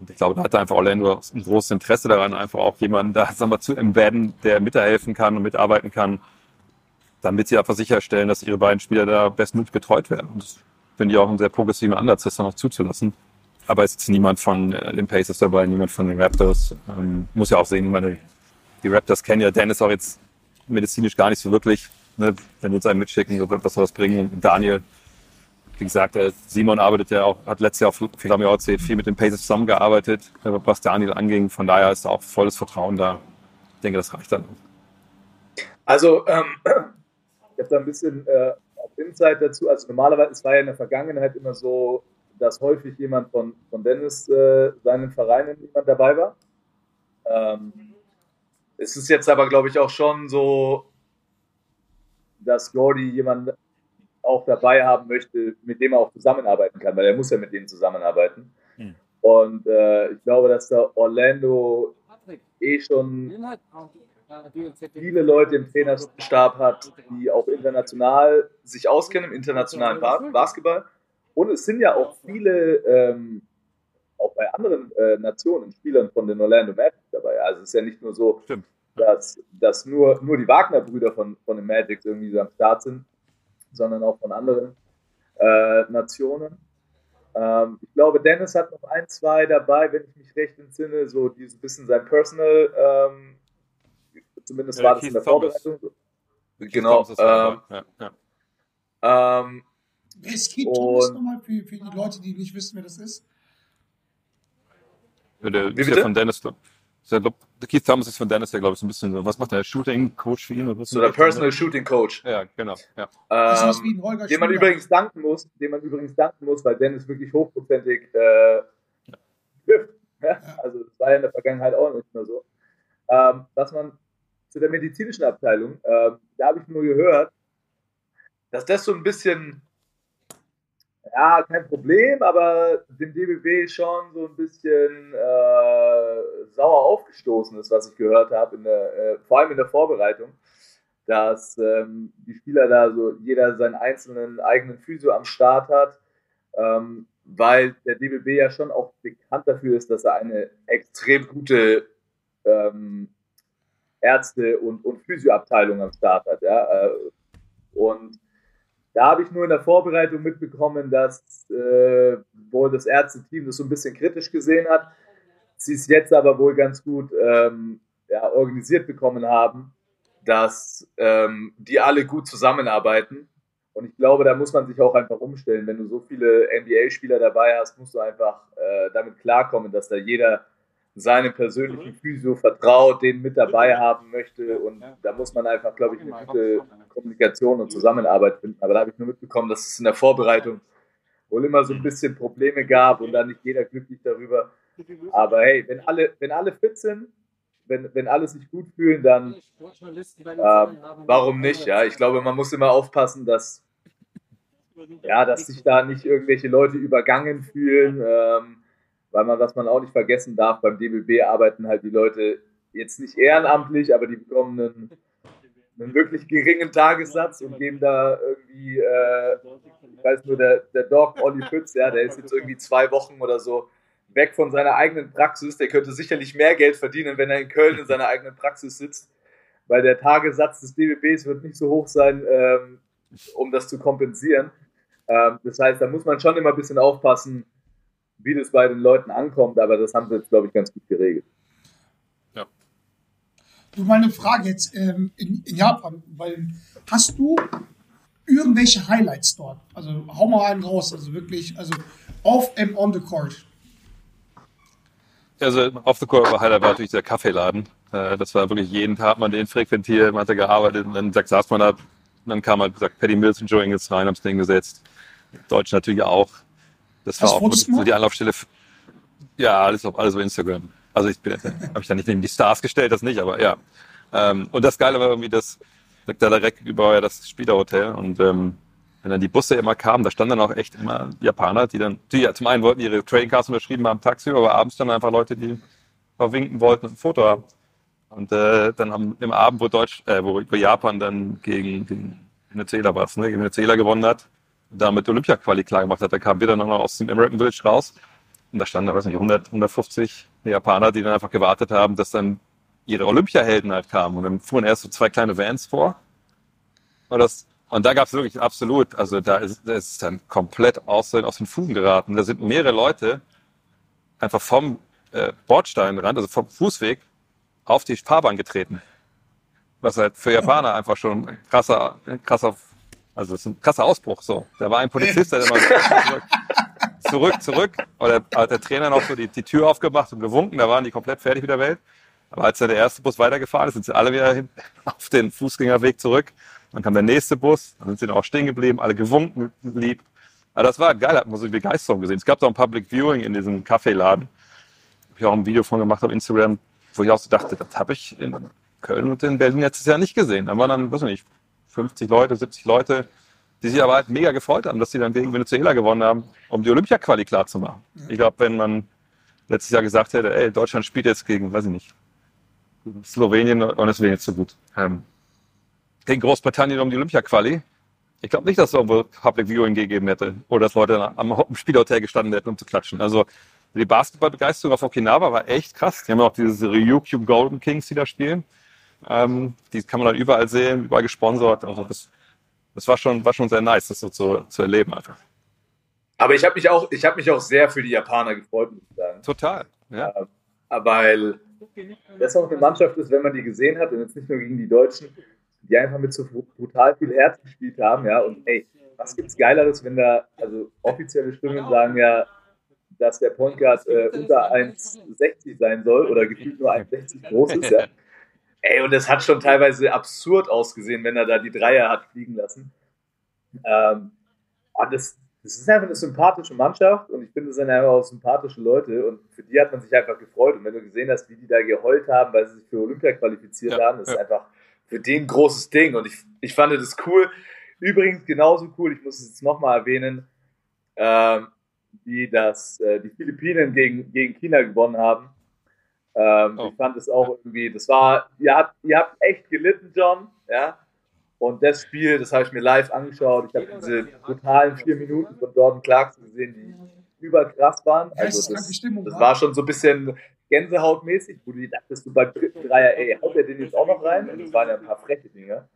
Und ich glaube, da hat einfach Orlando ein großes Interesse daran, einfach auch jemanden da sagen wir, zu embedden, der mithelfen kann und mitarbeiten kann, damit sie einfach sicherstellen, dass ihre beiden Spieler da bestmöglich betreut werden. Und das finde ich auch einen sehr progressiven Ansatz, das dann auch zuzulassen. Aber es ist jetzt niemand von äh, den Pacers dabei, niemand von den Raptors. Ähm, muss ja auch sehen, meine, die Raptors kennen ja Dennis auch jetzt medizinisch gar nicht so wirklich. Ne? Wenn wir uns einen mitschicken, was soll das bringen? Daniel, wie gesagt, Simon arbeitet ja auch, hat letztes Jahr auch erzählt, viel mit den Pacers zusammengearbeitet, was Daniel anging. Von daher ist da auch volles Vertrauen da. Ich denke, das reicht dann. Also, ähm, [CLEARS THROAT] ich habe da ein bisschen äh, Insight dazu. Also normalerweise, es war ja in der Vergangenheit immer so, dass häufig jemand von, von Dennis, äh, seinen Vereinen jemand dabei war. Ähm, es ist jetzt aber, glaube ich, auch schon so, dass Gordy jemanden auch dabei haben möchte, mit dem er auch zusammenarbeiten kann, weil er muss ja mit denen zusammenarbeiten. Hm. Und äh, ich glaube, dass da Orlando eh schon viele Leute im Trainerstab hat, die auch international sich auskennen, im internationalen Ba- Basketball. Und es sind ja auch viele, ähm, auch bei anderen äh, Nationen, Spielern von den Orlando Magic dabei. Also es ist ja nicht nur so, Stimmt. dass, dass nur, nur die Wagner-Brüder von, von den Magics irgendwie so am Start sind, sondern auch von anderen äh, Nationen. Ähm, ich glaube, Dennis hat noch ein, zwei dabei, wenn ich mich recht entsinne, so dieses bisschen sein Personal, ähm, zumindest Ja, war das Keith in der Thomas. Vorbereitung. so. Genau. Thomas. Ähm, ja, ja. ähm, Wer ist Keith Thomas nochmal für, für die Leute, die nicht wissen, wer das ist? Ja, Der Wie ist ja bitte? von Dennis. glaub- ja, glaub, der Keith Thomas ist von Dennis, der glaube ich so ein bisschen so. Was macht der Shooting-Coach für ihn? oder was? so der Personal Shooting Coach. Ja, genau. Ja. Das ist was wie Ähm, ein Holger den man übrigens danken muss, den man übrigens danken muss, weil Dennis wirklich hochprozentig äh, trifft. [LAUGHS] Ja? Also das war ja in der Vergangenheit auch nicht mehr so. Ähm, was man zu der medizinischen Abteilung, ähm, da habe ich nur gehört, dass das so ein bisschen, ja, kein Problem, aber dem DBB schon so ein bisschen äh, sauer aufgestoßen ist, was ich gehört habe, äh, vor allem in der Vorbereitung, dass ähm, die Spieler da so jeder seinen einzelnen eigenen Physio am Start hat, ähm, weil der DBB ja schon auch bekannt dafür ist, dass er eine extrem gute ähm, Ärzte- und, und Physioabteilung am Start hat. Ja? Äh, und da habe ich nur in der Vorbereitung mitbekommen, dass äh, wohl das Ärzteteam das so ein bisschen kritisch gesehen hat, sie es jetzt aber wohl ganz gut ähm, ja, organisiert bekommen haben, dass ähm, die alle gut zusammenarbeiten. Und ich glaube, da muss man sich auch einfach umstellen. Wenn du so viele NBA-Spieler dabei hast, musst du einfach äh, damit klarkommen, dass da jeder seinem persönlichen Physio vertraut, den mit dabei haben möchte. Und da muss man einfach, glaube ich, eine gute Kommunikation und Zusammenarbeit finden. Aber da habe ich nur mitbekommen, dass es in der Vorbereitung wohl immer so ein bisschen Probleme gab und dann nicht jeder glücklich darüber. Aber hey, wenn alle, wenn alle fit sind, wenn, wenn alle sich gut fühlen, dann ähm, warum nicht? Ja, ich glaube, man muss immer aufpassen, dass [LAUGHS] ja, dass sich da nicht irgendwelche Leute übergangen fühlen, ähm, weil man, was man auch nicht vergessen darf, beim DBB arbeiten halt die Leute jetzt nicht ehrenamtlich, aber die bekommen einen, einen wirklich geringen Tagessatz und geben da irgendwie, äh, ich weiß nur, der, der Dog Olli Pütz, ja, der ist jetzt irgendwie zwei Wochen oder so weg von seiner eigenen Praxis. Der könnte sicherlich mehr Geld verdienen, wenn er in Köln in seiner eigenen Praxis sitzt, weil der Tagessatz des DBBs wird nicht so hoch sein, ähm, um das zu kompensieren. Ähm, das heißt, da muss man schon immer ein bisschen aufpassen, wie das bei den Leuten ankommt, aber das haben sie jetzt, glaube ich, ganz gut geregelt. Du mal eine Frage jetzt ähm, in, in Japan, weil hast du irgendwelche Highlights dort? Also hau mal einen raus, also wirklich, also off and on the court. Also auf the Court war Highlight war natürlich der Kaffeeladen. Äh, Das war wirklich jeden Tag man den frequentiert, man hat da gearbeitet und dann sagt, saß man da und dann kam halt gesagt, Paddy Mills und Joe Ingles rein, haben's Ding gesetzt. Deutsch natürlich auch. Das war Was auch so die Anlaufstelle. f- Ja, alles auf alles auf Instagram. Also ich habe ich da nicht neben die Stars gestellt, das nicht, aber ja. Ähm, und das Geile war irgendwie, das liegt da direkt über ja das Spielerhotel und ähm, wenn dann die Busse immer kamen, da standen dann auch echt immer Japaner, die dann, die ja zum einen wollten ihre Trading Cards unterschrieben haben tagsüber, aber abends dann einfach Leute, die verwinken wollten und ein Foto haben. Und äh, dann am, im Abend, wo Deutsch, äh, wo, Japan dann gegen, gegen Venezuela war ne, gegen Venezuela gewonnen hat, damit Olympia-Quali klar gemacht hat, da kamen wir dann noch aus dem American Village raus. Und da standen, weiß nicht, 100, 150 Japaner, die dann einfach gewartet haben, dass dann ihre Olympiahelden halt kamen. Und dann fuhren erst so zwei kleine Vans vor. Und, das, und da gab es wirklich absolut, also da ist, ist dann komplett aus, aus den Fugen geraten. Da sind mehrere Leute einfach vom äh, Bordsteinrand, also vom Fußweg, auf die Fahrbahn getreten. Was halt für Japaner einfach schon ein krasser, ein krasser, also das ist ein krasser Ausbruch so. Da war ein Polizist, der immer zurück, zurück. Oder hat der Trainer noch so die, die Tür aufgemacht und gewunken, da waren die komplett fertig mit der Welt. Aber als dann der erste Bus weitergefahren ist, sind sie alle wieder hin, [LAUGHS] auf den Fußgängerweg zurück. Dann kam der nächste Bus, dann sind sie noch stehen geblieben, alle gewunken, lieb. Aber das war geil, hat man so die Begeisterung gesehen. Es gab da ein Public Viewing in diesem Kaffeeladen. Habe ich auch ein Video von gemacht auf Instagram, wo ich auch so dachte, das habe ich in Köln und in Berlin letztes Jahr nicht gesehen. Da waren dann, weiß ich nicht, 50 Leute, 70 Leute, die sich aber halt mega gefreut haben, dass sie dann gegen Venezuela gewonnen haben, um die Olympia-Quali klar zu machen. Ich glaube, wenn man letztes Jahr gesagt hätte, ey, Deutschland spielt jetzt gegen, weiß ich nicht, Slowenien und es wäre jetzt so gut. Ähm, gegen Großbritannien um die Olympia-Quali. Ich glaube nicht, dass es irgendwo Public Viewing gegeben hätte oder dass Leute am am Spielhotel gestanden hätten, um zu klatschen. Also die Basketballbegeisterung auf Okinawa war echt krass. Die haben auch diese Ryukyu Golden Kings, die da spielen. Ähm, die kann man dann überall sehen, überall gesponsert. Also das, das war schon, war schon sehr nice, das so zu, zu erleben einfach. Aber ich habe mich auch, ich habe mich auch sehr für die Japaner gefreut, muss ich sagen. Total. Ja. weil das auch eine Mannschaft ist, wenn man die gesehen hat, und jetzt nicht nur gegen die Deutschen, die einfach mit so brutal viel Herz gespielt haben, ja, und ey, was gibt's Geileres, wenn da, also offizielle Stimmen sagen ja, dass der Point Guard äh, unter 1,60 sein soll oder gefühlt nur 1,60 groß ist, ja. Ey, und das hat schon teilweise absurd ausgesehen, wenn er da die Dreier hat fliegen lassen. Ähm, und das, das ist einfach eine sympathische Mannschaft und ich finde, es sind einfach auch sympathische Leute und für die hat man sich einfach gefreut. Und wenn du gesehen hast, wie die da geheult haben, weil sie sich für Olympia qualifiziert Ja, haben, ist ja. einfach für den ein großes Ding. Und ich, ich fand das cool. Übrigens genauso cool, ich muss es jetzt nochmal erwähnen, ähm, wie das äh, die Philippinen gegen, gegen China gewonnen haben. Ähm, Oh. Ich fand es auch irgendwie, das war, ihr habt, ihr habt echt gelitten, John, ja. Und das Spiel, das habe ich mir live angeschaut. Ich habe diese brutalen vier Minuten von Jordan Clarkson gesehen, die überkrass waren. Also das, Stimmung, das wa? war schon so ein bisschen Gänsehautmäßig, wo du dir dachtest, du beim dritten Dreier, ey, haut er den jetzt auch noch rein? Und das waren ja ein paar freche Dinger,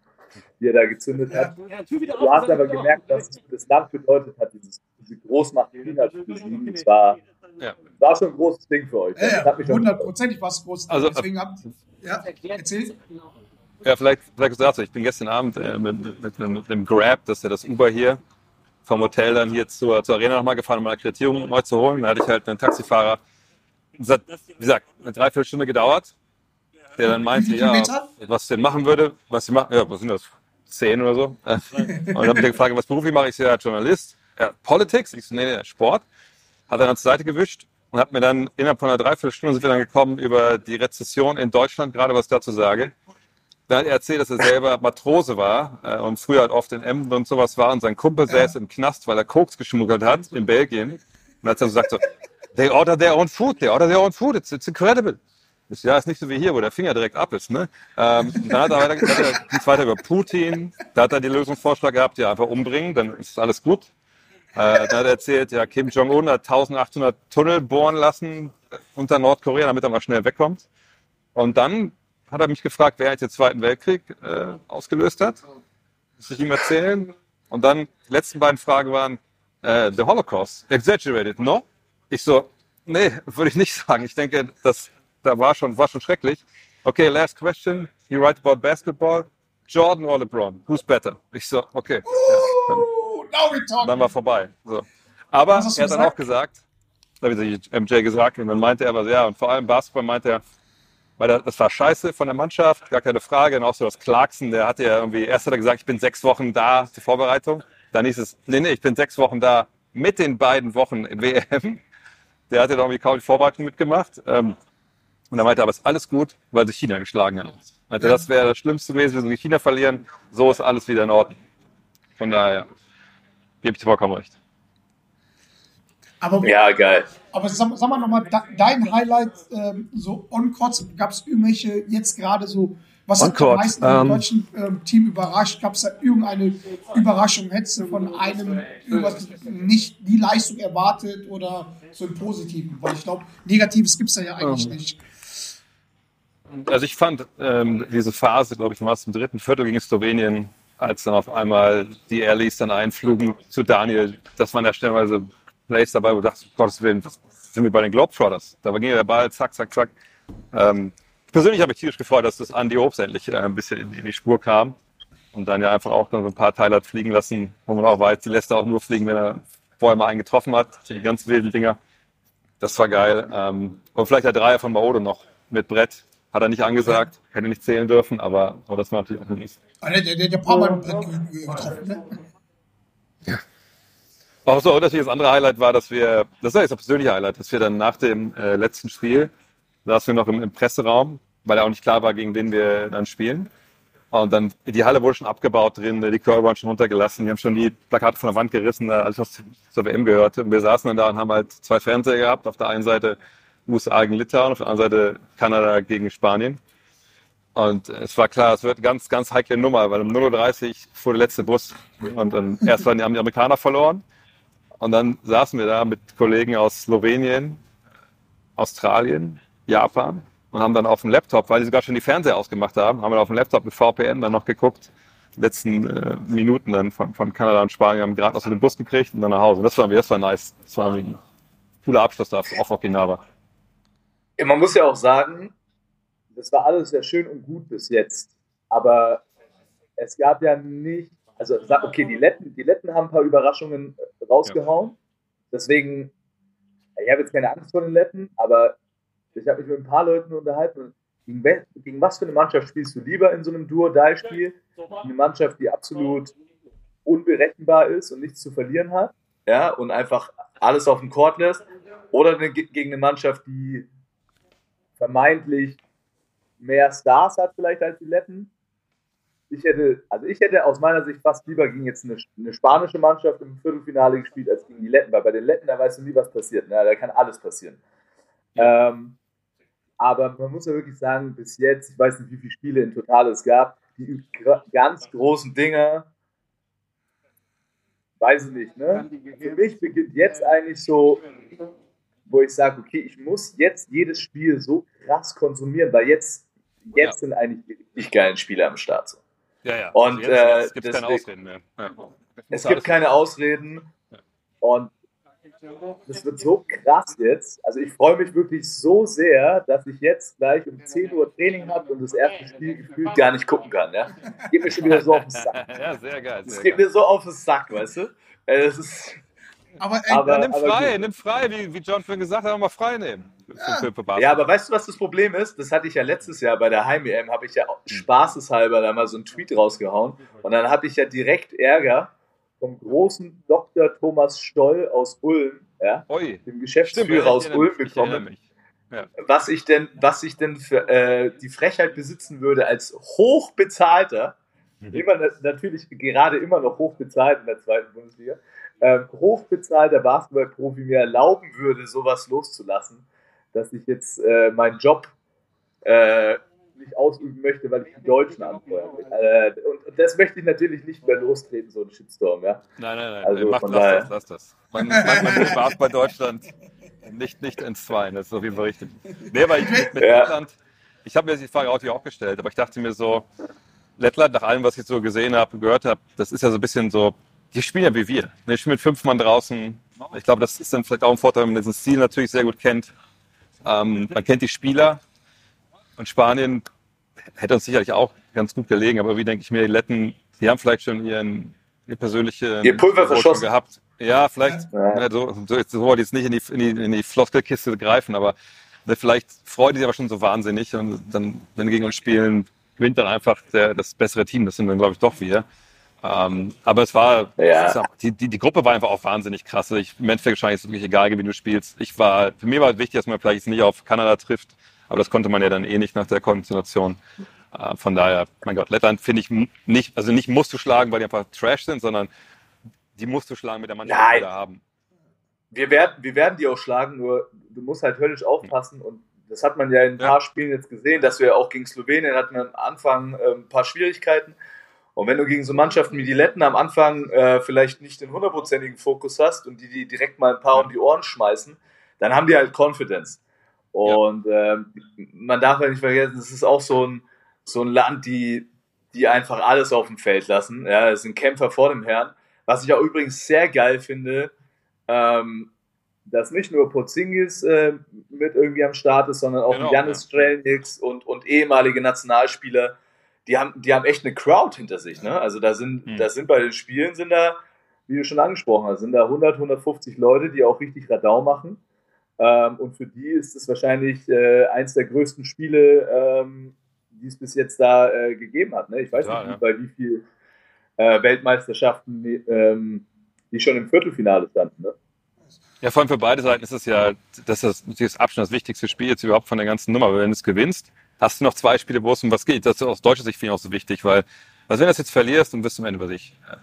die er da gezündet hat. Du hast aber gemerkt, dass es für das Land bedeutet hat, dieses, diese Großmacht China zu besiegen. Das war, Ja. war schon ein großes Ding für euch. Hundertprozentig war es groß. Also, Deswegen habt ja, erzähl. Ja, vielleicht, vielleicht du, ich bin gestern Abend äh, mit, mit, einem- mit einem Grab, das ist ja das Uber hier, vom Hotel dann hier zur, zur Arena nochmal gefahren, um meine Akkreditierung neu zu holen. Da hatte ich halt einen Taxifahrer. Das hat, wie gesagt, eine Dreiviertelstunde gedauert, der dann meinte, ja, was ich denn machen würde, was ich machen, ja, was sind das? Zehn oder so. [LAUGHS] Und dann habe ich gefragt, was beruflich mache ich? Ich so, ja, Journalist. Ja, Politics? Ich so, nee, nee, Sport. Hat er dann zur Seite gewischt und hat mir dann innerhalb von einer Dreiviertelstunde sind wir dann gekommen über die Rezession in Deutschland, gerade was ich dazu sage Da hat er erzählt, dass er selber Matrose war äh, und früher halt oft in Emden und sowas war und sein Kumpel säß im Knast, weil er Koks geschmuggelt hat in Belgien. Und hat er so gesagt so, they order their own food, they order their own food, it's, it's incredible. Ich ja, ist nicht so wie hier, wo der Finger direkt ab ist. Ne? Ähm, da hat er, weiter- hat er weiter über Putin. Da hat er die Lösungsvorschlag gehabt, ja, einfach umbringen, dann ist alles gut. Äh, da hat er erzählt, ja, Kim Jong-un hat 1800 Tunnel bohren lassen unter Nordkorea, damit er mal schnell wegkommt. Und dann hat er mich gefragt, wer jetzt den Zweiten Weltkrieg äh, ausgelöst hat. Muss ich ihm erzählen? Und dann, die letzten beiden Fragen waren, äh, the Holocaust, exaggerated, no? Ich so, nee, [LAUGHS] würde ich nicht sagen. Ich denke, das, da war schon, war schon schrecklich. Okay, last question. You write about basketball. Jordan or LeBron? Who's better? Ich so, okay. Ja, now we talk. dann war vorbei. So. Aber er hat dann gesagt? auch gesagt, da habe ich MJ gesagt, und dann meinte er aber, ja, und vor allem Basketball meinte er, weil er, das war scheiße von der Mannschaft, gar keine Frage. Und auch so das Clarkson, der hatte ja irgendwie, erst hat er gesagt, ich bin sechs Wochen da zur Vorbereitung. Dann hieß es, nee, nee, ich bin sechs Wochen da mit den beiden Wochen in WM. Der hat ja irgendwie kaum die Vorbereitung mitgemacht. Ähm, und er meinte, aber ist alles gut, weil sich China geschlagen hat. Meinte, das wäre das Schlimmste gewesen, wenn sie China verlieren. So ist alles wieder in Ordnung. Von daher gebe ich dir vollkommen recht. Aber, Ja, geil. aber sag, sag mal nochmal, dein Highlight ähm, so on-court, gab es irgendwelche jetzt gerade so, was hat am meisten im ähm, deutschen ähm, Team überrascht? Gab es da irgendeine Überraschung? Hättest du von einem irgendwas nicht die Leistung erwartet oder so im Positiven? Weil ich glaube, Negatives gibt es da ja eigentlich Ähm. nicht. Also ich fand ähm, diese Phase, glaube ich, war es im dritten Viertel gegen Slowenien, als dann auf einmal die Airleys dann einflogen zu Daniel. Das waren ja stellenweise Plays dabei, wo du dachtest, Gottes Willen, was sind wir bei den Globetrotters? Da ging ja der Ball, zack, zack, zack. Ähm, persönlich habe ich tierisch gefreut, dass das Andy Obst endlich äh, ein bisschen in, in die Spur kam und dann ja einfach auch dann so ein paar Teile hat fliegen lassen, wo man auch weiß, die lässt er auch nur fliegen, wenn er vorher mal einen getroffen hat. Die ganz wilden Dinger. Das war geil. Ähm, und vielleicht der Dreier von Maodo noch mit Brett. Hat er nicht angesagt, hätte nicht zählen dürfen, aber, aber das war natürlich auch ein Aber Der, der, der, der paar Mal ein getroffen, ne? Auch so, natürlich das andere Highlight war, dass wir, das war jetzt das persönliche Highlight, dass wir dann nach dem äh, letzten Spiel saßen wir noch im, im Presseraum, weil ja auch nicht klar war, gegen wen wir dann spielen. Und dann, die Halle wurde schon abgebaut drin, die Körper waren schon runtergelassen, die haben schon die Plakate von der Wand gerissen, als was zur WM gehörte. Und wir saßen dann da und haben halt zwei Fernseher gehabt. Auf der einen Seite USA gegen Litauen, auf der anderen Seite Kanada gegen Spanien. Und es war klar, es wird ganz, ganz heikle Nummer, weil um 0.30 Uhr fuhr der letzte Bus. Und dann erst waren die, Amerikaner verloren. Und dann saßen wir da mit Kollegen aus Slowenien, Australien, Japan und haben dann auf dem Laptop, weil die sogar schon die Fernseher ausgemacht haben, haben wir auf dem Laptop mit VPN dann noch geguckt. Die letzten äh, Minuten dann von, von Kanada und Spanien haben gerade aus dem Bus gekriegt und dann nach Hause. Das war, das war nice. Das war ein cooler Abschluss da auf Okinawa. Ja, Man muss ja auch sagen, das war alles sehr schön und gut bis jetzt. Aber es gab ja nicht, also okay, die Letten, die Letten haben ein paar Überraschungen äh, rausgehauen. Deswegen, ich habe jetzt keine Angst vor den Letten, aber ich habe mich mit ein paar Leuten unterhalten. Gegen, was für eine Mannschaft spielst du lieber in so einem Duo-Die-Spiel? Eine Mannschaft, die absolut unberechenbar ist und nichts zu verlieren hat, ja, und einfach alles auf dem Court lässt, oder gegen eine Mannschaft, die vermeintlich mehr Stars hat vielleicht als die Letten. Ich hätte, also ich hätte aus meiner Sicht fast lieber gegen jetzt eine, eine spanische Mannschaft im Viertelfinale gespielt als gegen die Letten, weil bei den Letten, da weißt du nie, was passiert. Ne? Da kann alles passieren. Ähm, aber man muss ja wirklich sagen, bis jetzt, ich weiß nicht, wie viele Spiele in total es gab, die ganz großen Dinger, weiß ich nicht, ne? Für mich beginnt jetzt eigentlich so, wo ich sage, okay, ich muss jetzt jedes Spiel so krass konsumieren, weil jetzt, jetzt Ja. sind eigentlich die richtig geilen Spiele am Start. So. Ja, ja. Und, jetzt, äh, gibt es keine Ausreden mehr. Ja. Es gibt keine Ausreden und das wird so krass jetzt. Also ich freue mich wirklich so sehr, dass ich jetzt gleich um 10 Uhr Training habe und das erste Spiel gefühlt gar nicht gucken kann. Ja? Geht mir schon wieder so auf den Sack. [LAUGHS] ja, sehr geil. Es geht geil. mir so auf den Sack, weißt du? Äh, Das ist, Aber, ey, Aber- Ja, nimm frei, gut. nimm frei, wie, wie John vorhin gesagt hat, mal frei nehmen. Für ja, aber weißt du, was das Problem ist? Das hatte ich ja letztes Jahr bei der Heim-EM, habe ich ja spaßeshalber da mal so einen Tweet rausgehauen und dann habe ich ja direkt Ärger vom großen Dr. Thomas Stoll aus Ulm, ja, Oi. dem Geschäftsführer aus ich erinnere Ulm mich, ich erinnere bekommen. Ja. was ich denn, was ich denn für äh, die Frechheit besitzen würde, als hochbezahlter, Mhm. immer na- natürlich gerade immer noch hochbezahlt in der zweiten Bundesliga, ähm, hochbezahlter Basketballprofi mir erlauben würde, sowas loszulassen, dass ich jetzt äh, meinen Job äh, nicht ausüben möchte, weil ich die Deutschen anfeuern will. Äh, und, und das möchte ich natürlich nicht mehr lostreten, so ein Shitstorm, ja. Nein, nein, nein. Also Macht, lass daher. das, lass das. Man, man, man Spaß bei Deutschland nicht, nicht ins Zweien, das ist jeden Fall richtig. Nee, aber ich, mit, mit Ja. Lettland, ich habe mir die Frage auch, auch gestellt, aber ich dachte mir so, Lettland, nach allem, was ich so gesehen habe, gehört habe, das ist ja so ein bisschen so, die spielen ja wie wir. Die spielen mit fünf Mann draußen. Ich glaube, das ist dann vielleicht auch ein Vorteil, wenn man diesen Stil natürlich sehr gut kennt. Ähm, man kennt die Spieler. Und Spanien hätte uns sicherlich auch ganz gut gelegen, aber wie denke ich mir, die Letten, die haben vielleicht schon ihren, ihr persönlichen Ihr Pulver verschossen. gehabt. Ja, vielleicht, Ja. ja, so, so, so wollte ich jetzt nicht in die, in die, in die Floskelkiste greifen, aber ne, vielleicht freuen die sich aber schon so wahnsinnig und dann, wenn die gegen uns spielen, gewinnt dann einfach der, das bessere Team. Das sind dann, glaube ich, doch wir. Ähm, aber es war, Ja. es ist- die, die, die Gruppe war einfach auch wahnsinnig krass. Also Ich, Im Endeffekt ist es wirklich egal, wie du spielst. Ich war, für mich war es wichtig, dass man vielleicht nicht auf Kanada trifft, aber das konnte man ja dann eh nicht nach der Konstellation. Äh, von daher, mein Gott, Lettland finde ich nicht, also nicht musst du schlagen, weil die einfach Trash sind, sondern die musst du schlagen mit der Mannschaft, die Nein. wir da haben. wir werden, wir werden die auch schlagen, nur du musst halt höllisch aufpassen und das hat man ja in ein Ja. paar Spielen jetzt gesehen, dass wir auch gegen Slowenien hatten wir am Anfang äh, ein paar Schwierigkeiten. Und wenn du gegen so Mannschaften wie die Letten am Anfang äh, vielleicht nicht den hundertprozentigen Fokus hast und die, die direkt mal ein paar um die Ohren schmeißen, dann haben die halt Confidence. Und ähm, man darf ja nicht vergessen, es ist auch so ein, so ein Land, die, die einfach alles auf dem Feld lassen. Ja, es sind Kämpfer vor dem Herrn. Was ich auch übrigens sehr geil finde, ähm, dass nicht nur Porzingis äh, mit irgendwie am Start ist, sondern auch Genau, Janis ja. Strelnix und, und ehemalige Nationalspieler. Die haben, die haben echt eine Crowd hinter sich. Ne? Also da sind, Mhm. da sind bei den Spielen sind da, wie du schon angesprochen hast, sind da 100, 150 Leute, die auch richtig Radau machen. Ähm, und für die ist es wahrscheinlich äh, eins der größten Spiele, ähm, die es bis jetzt da äh, gegeben hat. Ne? Ich weiß Total, nicht, ja. bei wie viel äh, Weltmeisterschaften ähm, die schon im Viertelfinale standen. Ne? Ja, vor allem für beide Seiten ist es ja, das ist das Abstand das wichtigste Spiel jetzt überhaupt von der ganzen Nummer. Aber wenn du es gewinnst, hast du noch zwei Spiele, wo es um was geht. Das ist aus deutscher Sicht finde ich auch so wichtig, weil, was wenn du das jetzt verlierst und wirst am Ende, was ich, äh,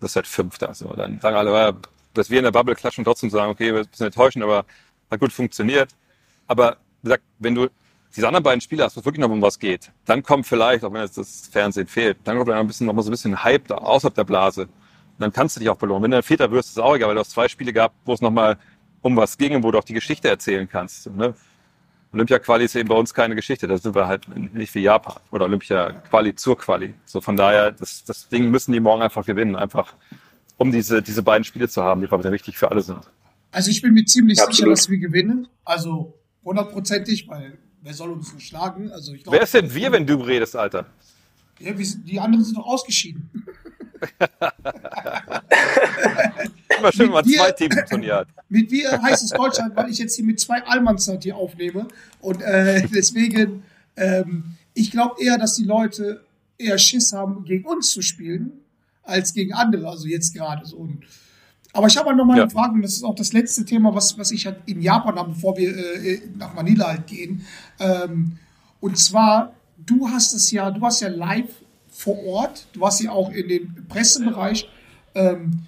das ist halt Fünfter, so, dann sagen alle, dass wir in der Bubble klatschen und trotzdem sagen, okay, wir sind enttäuschend, aber hat gut funktioniert. Aber wie gesagt, wenn du diese anderen beiden Spiele hast, wo es wirklich noch um was geht, dann kommt vielleicht, auch wenn jetzt das Fernsehen fehlt, dann kommt dann ein bisschen, noch mal so ein bisschen Hype da, außerhalb der Blase. Dann kannst du dich auch belohnen. Wenn du ein Vierter wirst, ist es auch egal, weil du hast zwei Spiele gehabt, wo es nochmal um was ging und wo du auch die Geschichte erzählen kannst. Ne? Olympia-Quali ist eben bei uns keine Geschichte. Da sind wir halt nicht wie Japan oder Olympia-Quali zur Quali. So von daher, das, das Ding müssen die morgen einfach gewinnen, einfach um diese, diese beiden Spiele zu haben, die glaube ich wichtig für alle sind. Also ich bin mir ziemlich sicher, Absolut. dass wir gewinnen. Also hundertprozentig, weil wer soll uns nicht schlagen? Also ich glaub, Wer ist denn wir, wenn du redest, Alter? Ja, wir die anderen sind doch ausgeschieden. [LAUGHS] Immer schön, wenn man dir- zwei Teams im Turnier hat. [LAUGHS] Mit wir heißt es Deutschland, weil ich jetzt hier mit zwei Allmannszeit hier aufnehme. Und äh, [LAUGHS] deswegen, ähm, ich glaube eher, dass die Leute eher Schiss haben, gegen uns zu spielen, als gegen andere. Also jetzt gerade so. Und, aber ich habe halt noch mal Ja. eine Frage, und das ist auch das letzte Thema, was, was ich halt in Japan habe, bevor wir äh, nach Manila halt gehen. Ähm, und zwar, du hast es ja, du warst ja live vor Ort, du warst ja auch in dem Pressebereich. Ähm,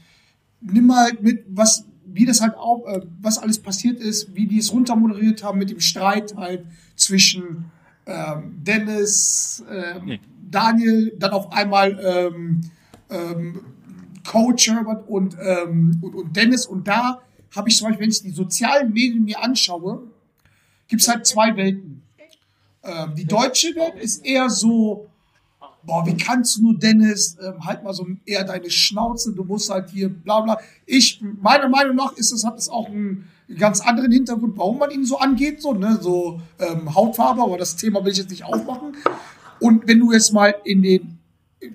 nimm mal mit, was, wie das halt auch, äh, was alles passiert ist, wie die es runtermoderiert haben mit dem Streit halt zwischen ähm, Dennis, ähm, Hm. Daniel, dann auf einmal ähm, ähm, Coach Herbert und, ähm, und, und Dennis. Und da habe ich zum Beispiel, wenn ich die sozialen Medien mir anschaue, gibt es halt zwei Welten. Ähm, die deutsche Welt ist eher so, boah, wie kannst du nur Dennis, ähm, halt mal so eher deine Schnauze, du musst halt hier bla bla. Ich, meiner Meinung nach ist es, hat es auch einen ganz anderen Hintergrund, warum man ihn so angeht, so, ne, so ähm, Hautfarbe, aber das Thema will ich jetzt nicht aufmachen. Und wenn du jetzt mal in den,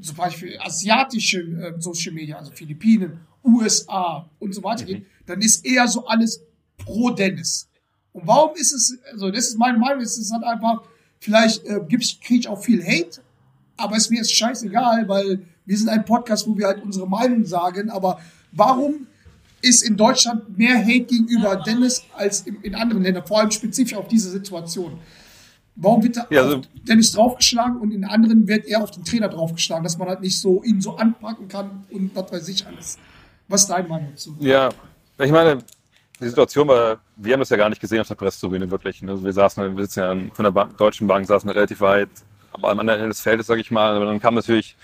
zum Beispiel asiatischen äh, Social Media, also Philippinen, USA und so weiter geht, dann ist eher so alles pro Dennis. Und warum ist es, also das ist meine Meinung, es ist halt einfach, vielleicht äh, gibt's, krieg ich auch viel Hate, aber es mir ist scheißegal, weil wir sind ein Podcast, wo wir halt unsere Meinung sagen, aber warum ist in Deutschland mehr Hate gegenüber Dennis als in, anderen Ländern, vor allem spezifisch auf diese Situation. Warum wird da Ja, also- Dennis draufgeschlagen und in anderen wird er auf den Trainer draufgeschlagen, dass man halt nicht so ihn so anpacken kann und was weiß ich alles. Was ist deine Meinung dazu? Ja, ich meine, die Situation war, wir haben das ja gar nicht gesehen auf der Pressetribüne wirklich. Also wir saßen, wir sitzen ja von der Bank, Deutschen Bank, saßen relativ weit am anderen Ende des Feldes, sag ich mal. Aber dann kam natürlich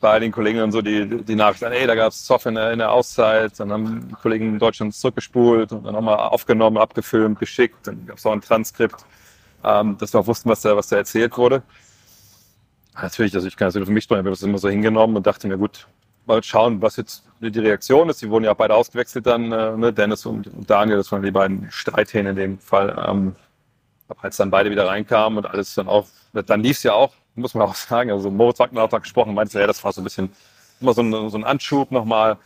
bei einigen Kollegen dann so die, die Nachricht ey, da gab es Zoff in der, in der Auszeit. Dann haben die Kollegen in Deutschland zurückgespult und dann nochmal aufgenommen, abgefilmt, geschickt. Dann gab es auch ein Transkript, ähm, dass wir auch wussten, was da, was da erzählt wurde. Natürlich, also ich kann das nur für mich sprechen, ich habe das immer so hingenommen und dachte mir, gut, mal schauen, was jetzt die Reaktion ist. Die wurden ja auch beide ausgewechselt dann, äh, ne? Dennis und, und Daniel, das waren die beiden Streithähne in dem Fall. Ähm, aber als dann beide wieder reinkamen und alles dann auch, dann lief es ja auch, muss man auch [LAUGHS] sagen, also Moritz Wagner hat da gesprochen, meinte, ja, das war so ein bisschen, immer so ein, so ein Anschub nochmal.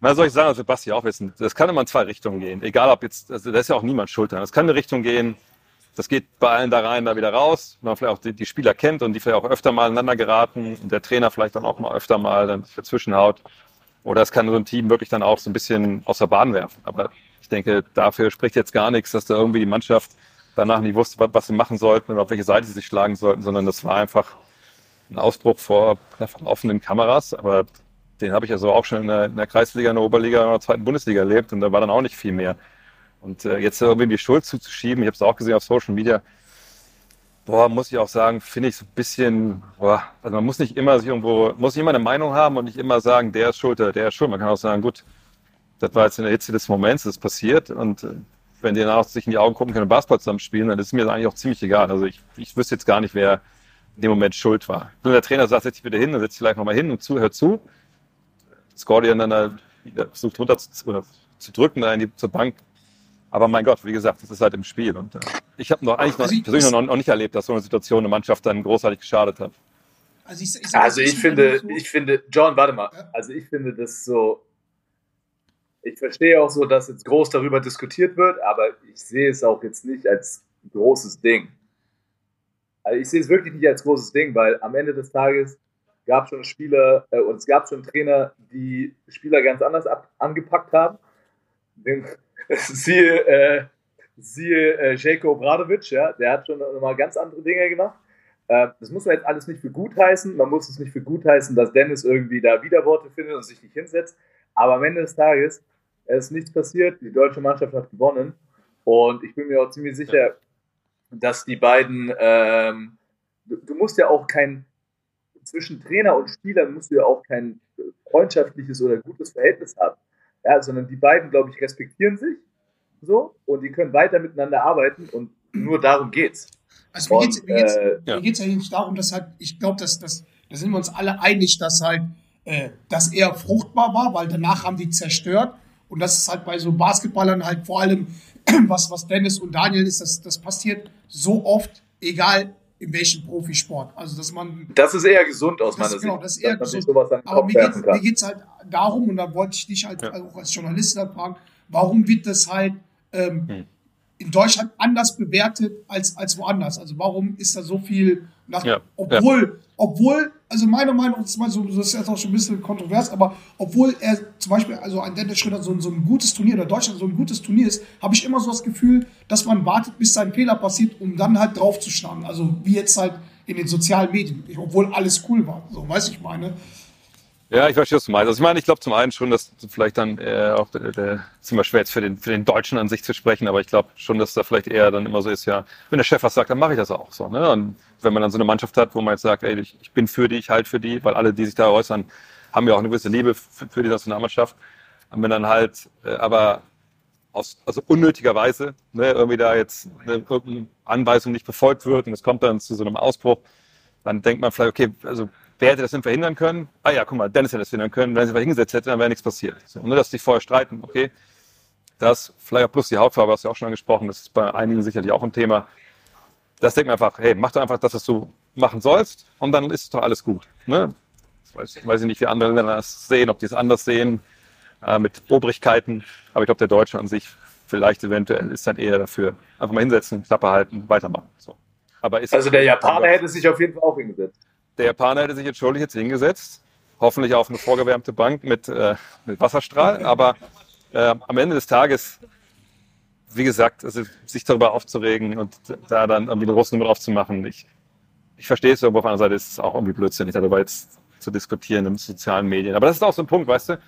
Was soll ich sagen, das Basti auch wissen, das kann immer in zwei Richtungen gehen. Egal ob jetzt, also da ist ja auch niemand schuld dran. Es kann in eine Richtung gehen, das geht bei allen da rein, da wieder raus, man vielleicht auch die, die Spieler kennt und die vielleicht auch öfter mal aneinander geraten und der Trainer vielleicht dann auch mal öfter mal dann dazwischen haut. Oder es kann so ein Team wirklich dann auch so ein bisschen aus der Bahn werfen. Aber ich denke, dafür spricht jetzt gar nichts, dass da irgendwie die Mannschaft danach nicht wusste, was, sie machen sollten und auf welche Seite sie sich schlagen sollten, sondern das war einfach ein Ausbruch vor offenen Kameras. Aber den habe ich ja so auch schon in der, in der Kreisliga, in der Oberliga, in der zweiten Bundesliga erlebt und da war dann auch nicht viel mehr. Und äh, jetzt irgendwie die Schuld zuzuschieben, ich habe es auch gesehen auf Social Media, boah, muss ich auch sagen, finde ich so ein bisschen, boah, also man muss nicht immer sich irgendwo, muss nicht immer eine Meinung haben und nicht immer sagen, der ist schuld, oder der ist schuld. Man kann auch sagen, gut, das war jetzt in der Hitze des Moments, das ist passiert und äh, wenn die danach sich in die Augen gucken können und Basketball zusammen spielen, dann ist es mir eigentlich auch ziemlich egal. Also ich, ich wüsste jetzt gar nicht, wer in dem Moment schuld war. Wenn der Trainer sagt, setz dich wieder hin, dann setz dich vielleicht nochmal hin und zu, hör zu. Scordian dann da versucht runter zu, oder zu drücken, da in die, zur Bank. Aber mein Gott, wie gesagt, das ist halt im Spiel. Und äh, ich habe noch eigentlich noch, Also ich- persönlich noch, noch nicht erlebt, dass so eine Situation eine Mannschaft dann großartig geschadet hat. Also ich, ich sag- Also ich ich finde, so- ich finde, John, warte mal. Ja. Also ich finde das so. Ich verstehe auch so, dass jetzt groß darüber diskutiert wird, aber ich sehe es auch jetzt nicht als großes Ding. Also ich sehe es wirklich nicht als großes Ding, weil am Ende des Tages gab es schon Spieler äh, und es gab schon Trainer, die Spieler ganz anders ab, angepackt haben. [LAUGHS] Siehe äh, siehe äh, Jelko Obradovic, ja, der hat schon nochmal ganz andere Dinge gemacht. Äh, das muss man jetzt alles nicht für gut heißen. Man muss es nicht für gut heißen, dass Dennis irgendwie da Widerworte findet und sich nicht hinsetzt. Aber am Ende des Tages es ist nichts passiert. Die deutsche Mannschaft hat gewonnen. Und ich bin mir auch ziemlich sicher, dass die beiden, ähm, du, du musst ja auch kein, zwischen Trainer und Spielern musst du ja auch kein freundschaftliches oder gutes Verhältnis haben. Ja, sondern die beiden, glaube ich, respektieren sich so und die können weiter miteinander arbeiten und nur darum geht's. Also mir mir geht's, äh, ja. nicht darum, dass halt, ich glaube, dass, dass, da sind wir uns alle einig, dass halt, äh, dass er fruchtbar war, weil danach haben die zerstört. Und das ist halt bei so Basketballern halt vor allem, [CLEARS THROAT] was, was Dennis und Daniel ist, das, das passiert so oft, egal in welchem Profisport. Also, dass man Das ist eher gesund aus Das meiner ist- genau, Sicht, das ist eher gesund. Aber mir geht geht's halt darum, und da wollte ich dich halt Ja. auch als Journalist dann fragen, warum wird das halt ähm, Hm. in Deutschland anders bewertet als, als woanders? Also warum ist da so viel nach, Ja, obwohl, obwohl, also meine Meinung so, das ist jetzt auch schon ein bisschen kontrovers, aber obwohl er zum Beispiel, also ein Dennis Schröder so, ein- so ein gutes Turnier oder Deutschland so ein gutes Turnier ist, habe ich immer so das Gefühl, dass man wartet, bis sein Fehler passiert, um dann halt draufzuschlagen. Also wie jetzt halt in den sozialen Medien, obwohl alles cool war. So, weiß ich meine. Ja, ich verstehe, was du meinst. Also ich meine, ich glaube zum einen schon, dass vielleicht dann äh, auch der ist immer schwer jetzt für den, für den Deutschen an sich zu sprechen, aber ich glaube schon, dass da vielleicht eher dann immer so ist, ja, wenn der Chef was sagt, dann mache ich das auch so. Ne? Und wenn man dann so eine Mannschaft hat, wo man jetzt sagt, ey, ich, ich bin für die, ich halt für die, weil alle, die sich da äußern, haben ja auch eine gewisse Liebe für, für die Nationalmannschaft. Und wenn dann halt, äh, aber aus, also unnötigerweise, ne, irgendwie da jetzt eine, irgendeine Anweisung nicht befolgt wird und es kommt dann zu so einem Ausbruch, dann denkt man vielleicht, okay, also wer hätte das denn verhindern können? Ah ja, guck mal, Dennis hätte das verhindern können. Wenn er sich einfach hingesetzt hätte, dann wäre nichts passiert. So, nur, dass die vorher streiten, okay. Das, auch plus die Hautfarbe, hast du ja auch schon angesprochen, das ist bei einigen sicherlich auch ein Thema. Das denkt man einfach, hey, mach doch einfach das, was du machen sollst und dann ist doch alles gut. Ne? Ich weiß, weiß ich nicht, wie andere Länder das sehen, ob die es anders sehen, äh, mit Obrigkeiten. Aber ich glaube, der Deutsche an sich vielleicht eventuell ist dann eher dafür. Einfach mal hinsetzen, Klappe halten, weitermachen. So. Aber ist Also der Japaner hätte sich auf jeden Fall auch hingesetzt. Der Japaner hätte sich entschuldigt jetzt hingesetzt. Hoffentlich auf eine vorgewärmte Bank mit, äh, mit Wasserstrahl. Aber äh, am Ende des Tages, wie gesagt, also sich darüber aufzuregen und da dann irgendwie eine große Nummer drauf zu machen, ich, ich verstehe es, aber auf anderen Seite ist es auch irgendwie blödsinnig, darüber jetzt zu diskutieren in sozialen Medien. Aber das ist auch so ein Punkt, weißt du,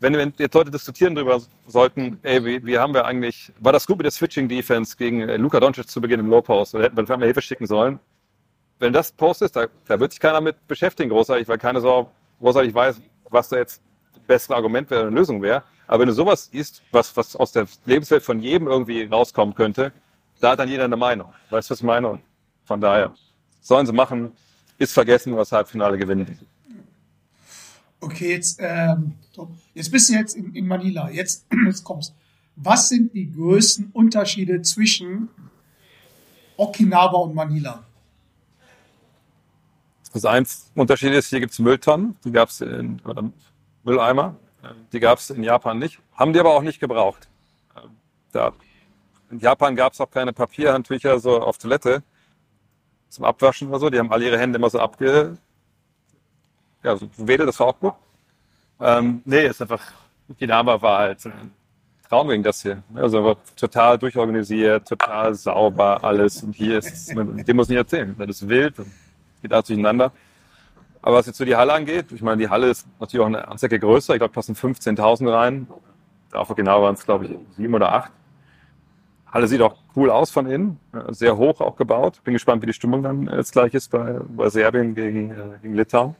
wenn, wenn jetzt Leute diskutieren darüber sollten, ey, wie, wie haben wir eigentlich, war das gut mit der Switching-Defense gegen äh, Luka Doncic zu Beginn im Low-Post oder hätten wir vielleicht mal Hilfe schicken sollen? Wenn das Post ist, da, da wird sich keiner mit beschäftigen, großartig, weil keiner so großartig weiß, was da jetzt das bessere Argument wäre, eine Lösung wäre. Aber wenn du sowas siehst, was, was aus der Lebenswelt von jedem irgendwie rauskommen könnte, da hat dann jeder eine Meinung. Weißt du, was ich meine? Von daher, sollen sie machen, ist vergessen, was Halbfinale gewinnen. Okay, jetzt, ähm, jetzt bist du jetzt in, in Manila. Jetzt, [CLEARS THROAT] jetzt kommst. Was sind die größten Unterschiede zwischen Okinawa und Manila? Das eins Unterschied ist, hier gibt's Mülltonnen, die gab's in, oder Mülleimer, die gab's in Japan nicht, haben die aber auch nicht gebraucht. Da, in Japan gab's auch keine Papierhandtücher so auf Toilette zum Abwaschen oder so, die haben alle ihre Hände immer so abge, ja, so wedelt, das war auch gut. Ähm, nee, ist einfach, Okinawa war halt ein Traum wegen das hier. Also total durchorganisiert, total sauber, alles. Und hier ist, dem muss ich nicht erzählen. Das ist wild, geht alles durcheinander. Aber was jetzt so die Halle angeht, ich meine, die Halle ist natürlich auch eine Anzeige größer. Ich glaube, passen 15.000 rein. Auf genau waren es, glaube ich, sieben oder acht. Halle sieht auch cool aus von innen, äh, sehr hoch auch gebaut. Bin gespannt, wie die Stimmung dann äh, jetzt gleich ist bei, bei Serbien gegen, äh, gegen Litauen.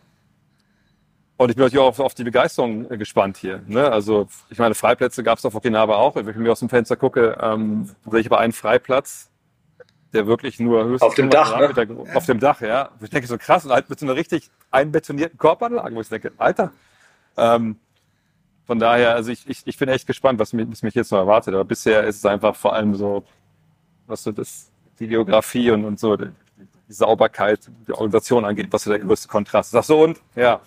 Und ich bin natürlich auch auf, auf die Begeisterung gespannt hier. Ne? Also ich meine, Freiplätze gab es auf Okinawa auch. Wenn ich mir aus dem Fenster gucke, ähm, sehe ich aber einen Freiplatz, der wirklich nur höchstens Auf dem 100 Dach, ne? Auf dem Dach, ja. Ich denke so krass und halt mit so einer richtig einbetonierten Korbanlage, wo ich denke, Alter. Ähm, von daher, also ich, ich, ich bin echt gespannt, was mich, was mich jetzt noch erwartet. Aber bisher ist es einfach vor allem so, was so das, die Geografie und, und so, die, die Sauberkeit, die Organisation angeht, was so der größte Kontrast ist. Ach so, und ja,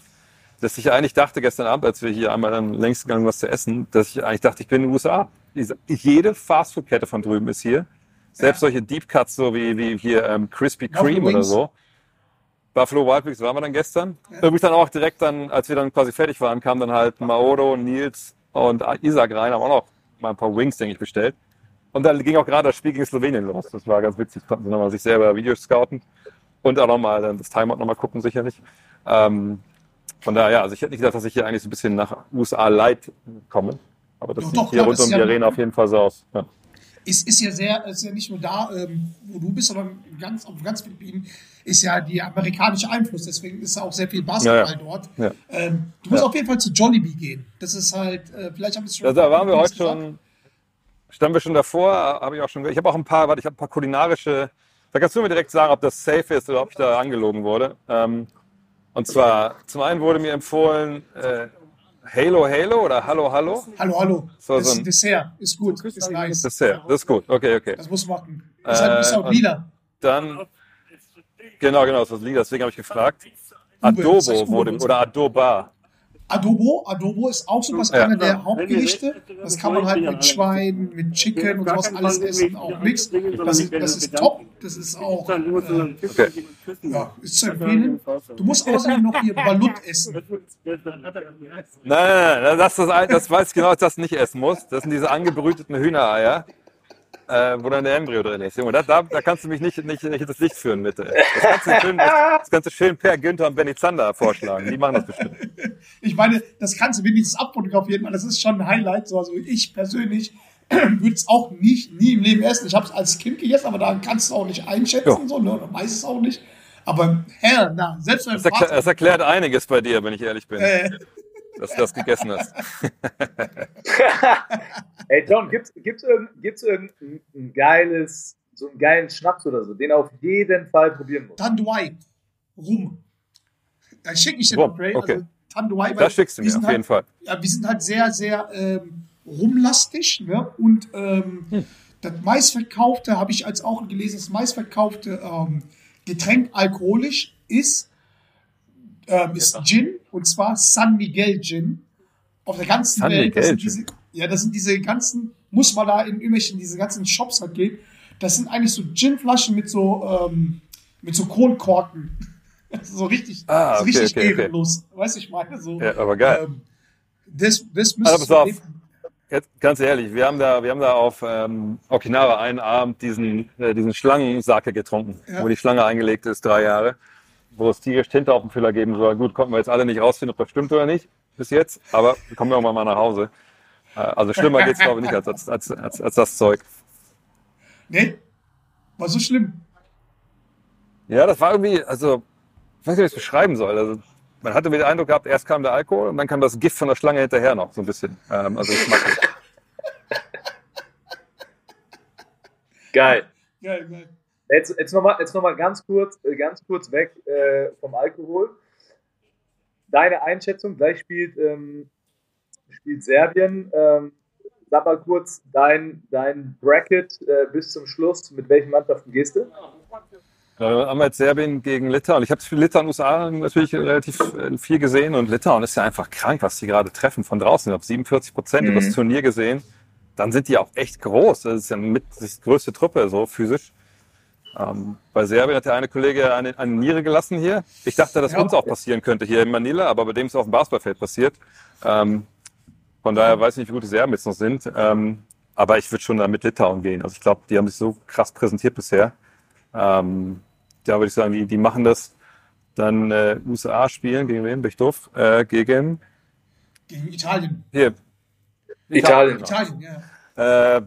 dass ich eigentlich dachte gestern Abend, als wir hier einmal dann längst gegangen was zu essen, dass ich eigentlich dachte, ich bin in den USA. Jede Fastfood-Kette von drüben ist hier. Selbst solche Deep Cuts, so wie, wie hier ähm, Krispy Kreme oder so. Buffalo Wild Wings waren wir dann gestern. Irgendwie dann auch direkt dann, als wir dann quasi fertig waren, kamen dann halt Maodo, Nils und Isaac rein, haben auch noch mal ein paar Wings, denke ich, bestellt. Und dann ging auch gerade das Spiel gegen Slowenien los. Das war ganz witzig. Konnten sie nochmal sich selber Videos scouten. Und auch nochmal dann das Timeout nochmal gucken, sicherlich. Ähm, von daher, ja, also ich hätte nicht gedacht, dass ich hier eigentlich so ein bisschen nach USA Light komme. Aber das Doch, sieht doch, hier rund um die ja- Arena auf jeden Fall so aus. Ja. Ist, ist ja sehr, ist ja nicht nur da, ähm, wo du bist, sondern ganz, auf ganz Philippinen ist ja die amerikanische Einfluss. Deswegen ist auch sehr viel Basketball Ja, ja. dort. Ja. Ähm, du musst auf jeden Fall zu Jollibee gehen. Das ist halt, äh, vielleicht haben wir es schon. Ja, da waren wir heute gesagt. schon, standen wir schon davor, habe ich auch schon, ich habe auch ein paar, warte, ich habe ein paar kulinarische, da kannst du mir direkt sagen, ob das safe ist oder ob ich da angelogen wurde. Ähm, und zwar, zum einen wurde mir empfohlen, äh, Halo Halo oder Hallo Hallo. Hallo, hallo. So, das so ist ein- Dessert. Ist gut. Ist nice. Das ist, sehr, das ist gut, okay, okay. Das muss machen. Ist halt ein Äh, bisschen auch lila. Dann, genau, genau, das ist Liga, deswegen habe ich gefragt. Das Adobo wurde, oder Adoba. Adobo, Adobo ist auch sowas, Ja. einer der Hauptgerichte. Das kann man halt mit Schwein, mit Chicken und sowas alles essen, auch Mix. Das ist, das ist top. Das ist auch, äh, Okay. ja, ist zu empfehlen. Du musst außerdem noch hier Balut essen. Nein, nein, nein, das, ist das, ein- das weiß ich genau, dass ich das nicht essen muss. Das sind diese angebrüteten Hühnereier, äh, wo dann der Embryo drin ist. Junge, da, da, da kannst du mich nicht, nicht, nicht das Licht führen, bitte. Das kannst du schön, das, das kannst du schön Per Günther und Benny Zander vorschlagen. Die machen das bestimmt. Ich meine, das kannst du wenigstens abfotografieren, weil das ist schon ein Highlight. So, Also ich persönlich [CLEARS THROAT] würde es auch nicht, nie im Leben essen. Ich habe es als Kind gegessen, aber da kannst du auch nicht einschätzen, so, ne? oder weiß es auch nicht. Aber hell, na, selbst mein Das, erklär, Vater, das erklärt einiges bei dir, wenn ich ehrlich bin, äh, dass du das gegessen hast. [LAUGHS] Ey, John, gibt's, gibt's, irgend, gibt's irgendein ein geiles, so einen geilen Schnaps oder so, den auf jeden Fall probieren muss? Tanduay, Rum. Da schicke ich dir Rum, noch, Ray. okay. Also, Tanduay, weil Das schickst du wir mir sind auf halt, jeden Fall. Ja, wir sind halt sehr, sehr ähm, rumlastig. Ne? Und ähm, Hm. das meistverkaufte, habe ich als auch gelesen, das meistverkaufte ähm, Getränk alkoholisch ist, ähm, ist Gin. Und zwar San Miguel Gin. Auf der ganzen San Welt. Das Miguel sind diese, ja, das sind diese ganzen, muss man da in irgendwelchen, diese ganzen Shops halt gehen. Das sind eigentlich so Ginflaschen mit so, ähm, mit so Kronkorken. [LAUGHS] so richtig, Ah, so okay, richtig okay, okay. ehrenlos. Weißt du, ich meine, so. Ja, aber geil. Ähm, das, das Also pass auf. du Jetzt, ganz ehrlich, wir haben da, wir haben da auf ähm, Okinawa einen Abend diesen, äh, diesen Schlangensake getrunken, Ja. wo die Schlange eingelegt ist, drei Jahre, wo es tierisch Tinte auf dem Füller geben soll. Gut, konnten wir jetzt alle nicht rausfinden, ob das stimmt oder nicht, bis jetzt, aber wir kommen irgendwann mal nach Hause. Äh, also schlimmer geht's glaube ich nicht als, als, als, als, als das Zeug. Nee? War so schlimm. Ja, das war irgendwie, also, ich weiß nicht, wie ich es beschreiben soll. Also, man hatte wieder den Eindruck gehabt, erst kam der Alkohol und dann kam das Gift von der Schlange hinterher noch, so ein bisschen. Ähm, also geschmacklich. Geil. Geil, geil. Jetzt, jetzt nochmal jetzt noch mal ganz kurz, äh, ganz kurz weg äh, vom Alkohol. Deine Einschätzung, gleich spielt, ähm, spielt Serbien. Ähm, sag mal kurz dein, dein Bracket äh, bis zum Schluss. Mit welchen Mannschaften gehst du? Äh, haben wir jetzt Serbien gegen Litauen. Ich habe für Litauen USA natürlich relativ äh, viel gesehen und Litauen ist ja einfach krank, was die gerade treffen von draußen. Ich habe 47 Prozent Mhm. über das Turnier gesehen. Dann sind die auch echt groß. Das ist ja mit die größte Truppe so physisch. Ähm, bei Serbien hat der eine Kollege eine, eine Niere gelassen hier. Ich dachte, dass Ja. uns auch passieren könnte hier in Manila, aber bei dem ist es auf dem Basketballfeld passiert. Ähm, von daher weiß ich nicht, wie gut die Serben jetzt noch sind. Ähm, aber ich würde schon da mit Litauen gehen. Also ich glaube, die haben sich so krass präsentiert bisher. Ähm, da würde ich sagen, die, die machen das. Dann äh, USA spielen gegen wen? Bin ich doof? Äh, gegen Gegen Italien. hier. Italien. Italien, ja. Äh,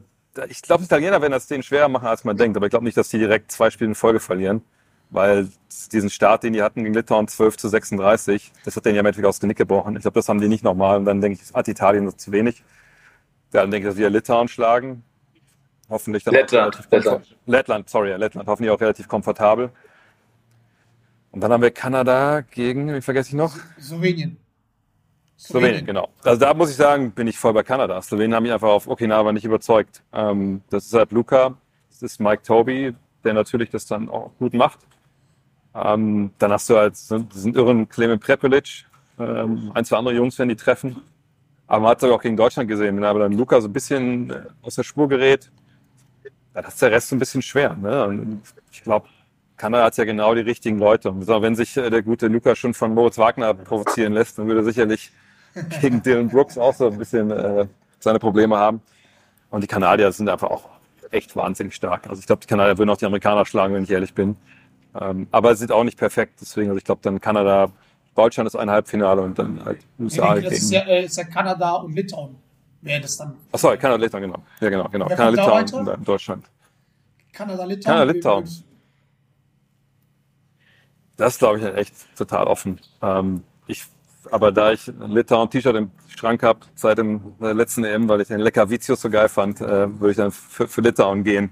ich glaube, die Italiener werden das denen schwerer machen, als man denkt. Aber ich glaube nicht, dass die direkt zwei Spiele in Folge verlieren. Weil diesen Start, den die hatten gegen Litauen 12 zu 36, das hat denen ja im Endeffekt aus dem Genick gebrochen. Ich glaube, das haben die nicht nochmal. Und dann denke ich, hat Italien noch zu wenig. Dann denke ich, dass wir Litauen schlagen. Hoffentlich dann Lettland, auch relativ Lettland. Lettland, sorry, Lettland. Hoffentlich auch relativ komfortabel. Und dann haben wir Kanada gegen, wie vergesse ich noch? Slowenien. Slowenien, genau. Also da muss ich sagen, bin ich voll bei Kanada. Slowenien haben mich einfach auf Okinawa nicht überzeugt. Ähm, das ist halt Luca, das ist Mike Toby, der natürlich das dann auch gut macht. Ähm, dann hast du halt so diesen irren Clement Prepelic, ähm, ein, zwei andere Jungs, wenn die treffen. Aber man hat es auch gegen Deutschland gesehen, wenn aber dann Luca so ein bisschen äh, aus der Spur gerät, dann ist der Rest so ein bisschen schwer. Ne? Und ich glaube, Kanada hat ja genau die richtigen Leute. Und wenn sich äh, der gute Luca schon von Moritz Wagner provozieren lässt, dann würde er sicherlich [LAUGHS] gegen Dylan Brooks auch so ein bisschen äh, seine Probleme haben. Und die Kanadier sind einfach auch echt wahnsinnig stark. Also ich glaube, die Kanadier würden auch die Amerikaner schlagen, wenn ich ehrlich bin. Ähm, aber es sind auch nicht perfekt. Deswegen, also ich glaube, dann Kanada, Deutschland ist ein Halbfinale und dann halt Ich USA denke, das ist gegen. ja, äh, ist ja Kanada und Litauen. Wäre das dann. Ach sorry, Kanada, Litauen, genau. Ja, genau, genau. Wer Kanada, Litauen und Deutschland. Kanada, Litauen. Kanada, Litauen. Das ist, glaube ich, echt total offen. Ähm, ich, aber da ich ein Litauen-T-Shirt im Schrank habe seit dem äh, letzten EM, weil ich den Lecker Vicius so geil fand, äh, würde ich dann für, für Litauen gehen.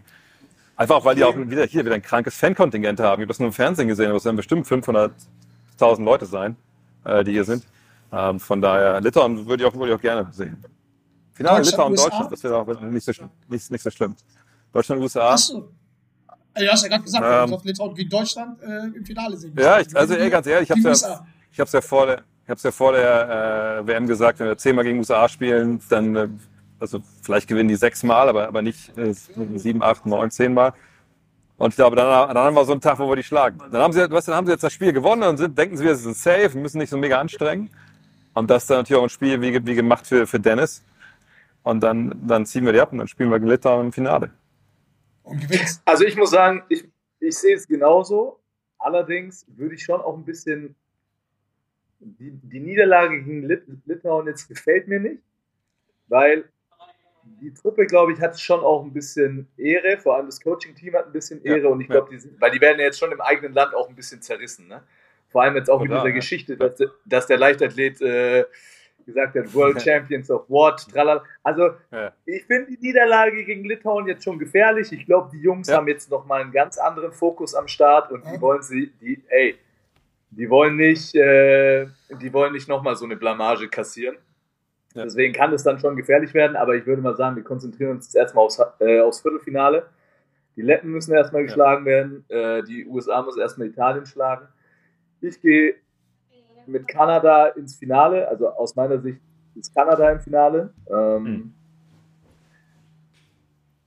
Einfach auch, weil die auch wieder hier wieder ein krankes Fankontingent haben. Ich habe das nur im Fernsehen gesehen, aber es werden bestimmt 500.000 Leute sein, äh, die hier sind. Ähm, von daher, Litauen würde ich auch, würde ich auch gerne sehen. Finale Litauen, USA? Deutschland, das wäre auch nicht so, schlimm- nicht, nicht so schlimm. Deutschland, USA. Achso. Äh, Du hast ja gerade gesagt, Ähm. du sollst Litauen gegen Deutschland äh, im Finale sehen. Ja, ich, also ey, ganz ehrlich, ich Gegen hab's ja, USA. ich hab's ja vor der, ich hab's ja vor der äh, WM gesagt, wenn wir zehnmal gegen USA spielen, dann, äh, also vielleicht gewinnen die sechsmal, aber, aber nicht äh, sieben, acht, neun, zehnmal. Und ich glaube, dann, dann haben wir so einen Tag, wo wir die schlagen. Dann haben sie, weißt, dann haben sie jetzt das Spiel gewonnen und sind, denken sie, wir sind safe, wir müssen nicht so mega anstrengen. Und das ist dann natürlich auch ein Spiel wie, wie gemacht für, für Dennis. Und dann, dann ziehen wir die ab und dann spielen wir Litauen im Finale. Also ich muss sagen, ich, ich sehe es genauso. Allerdings würde ich schon auch ein bisschen. Die, die Niederlage gegen Lit Litauen jetzt gefällt mir nicht, weil die Truppe, glaube ich, hat schon auch ein bisschen Ehre, vor allem das Coaching-Team hat ein bisschen Ja, Ehre und ich ja. glaube, die sind, weil die werden ja jetzt schon im eigenen Land auch ein bisschen zerrissen. Ne? Vor allem jetzt auch mit dieser ja. Geschichte, dass, der- dass der Leichtathlet äh, gesagt hat, World [LAUGHS] Champions of What, tralala. Also Ja. ich finde die Niederlage gegen Litauen jetzt schon gefährlich. Ich glaube, die Jungs Ja. haben jetzt nochmal einen ganz anderen Fokus am Start und die Ja. wollen sie, die, ey, die wollen nicht, äh, die wollen nicht nochmal so eine Blamage kassieren. Ja. Deswegen kann es dann schon gefährlich werden, aber ich würde mal sagen, wir konzentrieren uns jetzt erstmal aufs, äh, aufs Viertelfinale. Die Letten müssen erstmal Ja. geschlagen werden, äh, die USA muss erstmal Italien schlagen. Ich gehe mit Kanada ins Finale, also aus meiner Sicht ist Kanada im Finale. Ähm, Mhm.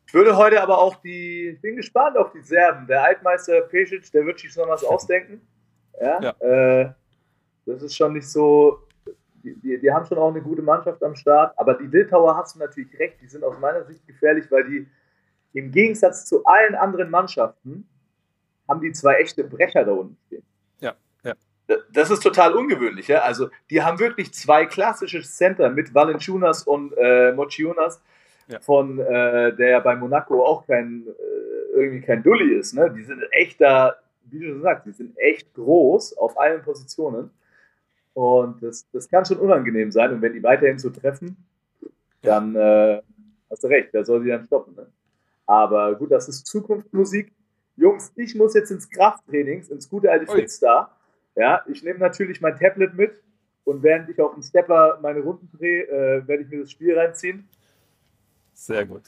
Ich würde heute aber auch die, ich bin gespannt auf die Serben. Der Altmeister Pesic, der wird sich schon was [LAUGHS] ausdenken. Ja, Ja. Äh, das ist schon nicht so, die, die, die haben schon auch eine gute Mannschaft am Start, aber die Litauer hast du natürlich recht, die sind aus meiner Sicht gefährlich, weil die im Gegensatz zu allen anderen Mannschaften haben die zwei echte Brecher da unten stehen. Ja, ja. Das ist total ungewöhnlich, ja. Also die haben wirklich zwei klassische Center mit Valenciunas und äh, Mochiunas, Ja. von äh, der ja bei Monaco auch kein äh, irgendwie kein Dulli ist. Ne? Die sind echt da, wie du schon sagst, die sind echt groß auf allen Positionen. Und das, das kann schon unangenehm sein. Und wenn die weiterhin so treffen, dann äh, hast du recht, wer soll sie dann stoppen? Ne? Aber gut, das ist Zukunftsmusik. Jungs, ich muss jetzt ins Krafttrainings, ins gute alte. Fitstar. Ja, ich nehme natürlich mein Tablet mit und während ich auf dem Stepper meine Runden drehe, äh, werde ich mir das Spiel reinziehen. Sehr gut.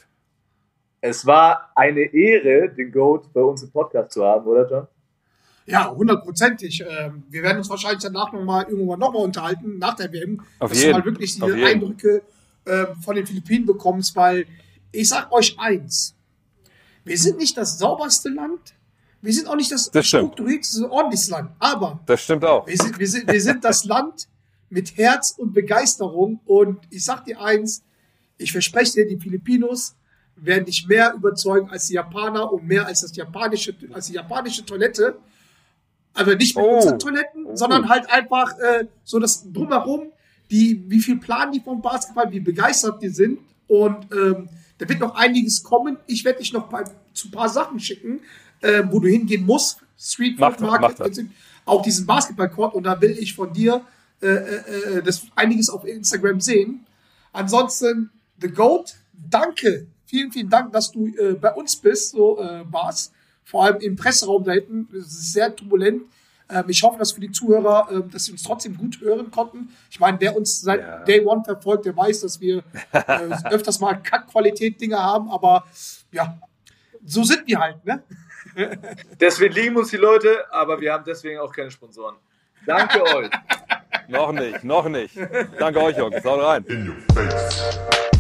Es war eine Ehre, den Goat bei uns im Podcast zu haben, oder John? Ja, hundertprozentig. Ähm, wir werden uns wahrscheinlich danach nochmal irgendwann nochmal unterhalten, nach der WM, Auf dass jeden. du mal wirklich Auf jeden. Eindrücke ähm, von den Philippinen bekommst, weil ich sag euch eins, wir sind nicht das sauberste Land, wir sind auch nicht das, Das strukturierteste, ordentlichste Land, aber Das stimmt auch. wir sind, wir sind, wir sind das Land mit Herz und Begeisterung und ich sag dir eins, ich verspreche dir, die Filipinos werden dich mehr überzeugen als die Japaner und mehr als das japanische, als die japanische Toilette. Aber nicht mit Oh. unseren Toiletten, Oh. sondern halt einfach äh, so das drumherum, die, wie viel planen die vom Basketball, wie begeistert die sind. Und ähm, da wird noch einiges kommen. Ich werde dich noch bei, zu ein paar Sachen schicken, äh, wo du hingehen musst. Street Food Market, das. also auch diesen Basketballcourt. Und da will ich von dir äh, äh, äh, das einiges auf Instagram sehen. Ansonsten, The Goat, danke. Vielen, vielen Dank, dass du äh, bei uns bist, so äh, war's. Vor allem im Presseraum da hinten. Es ist sehr turbulent. Ähm, ich hoffe, dass für die Zuhörer, ähm, dass sie uns trotzdem gut hören konnten. Ich meine, wer uns seit Ja. Day One verfolgt, der weiß, dass wir [LAUGHS] äh, öfters mal Kackqualität-Dinge haben. Aber ja, so sind wir halt, ne? [LAUGHS] Deswegen lieben uns die Leute, aber wir haben deswegen auch keine Sponsoren. Danke [LAUGHS] euch. Noch nicht, noch nicht. Danke euch, Jungs. Haut rein. In your face.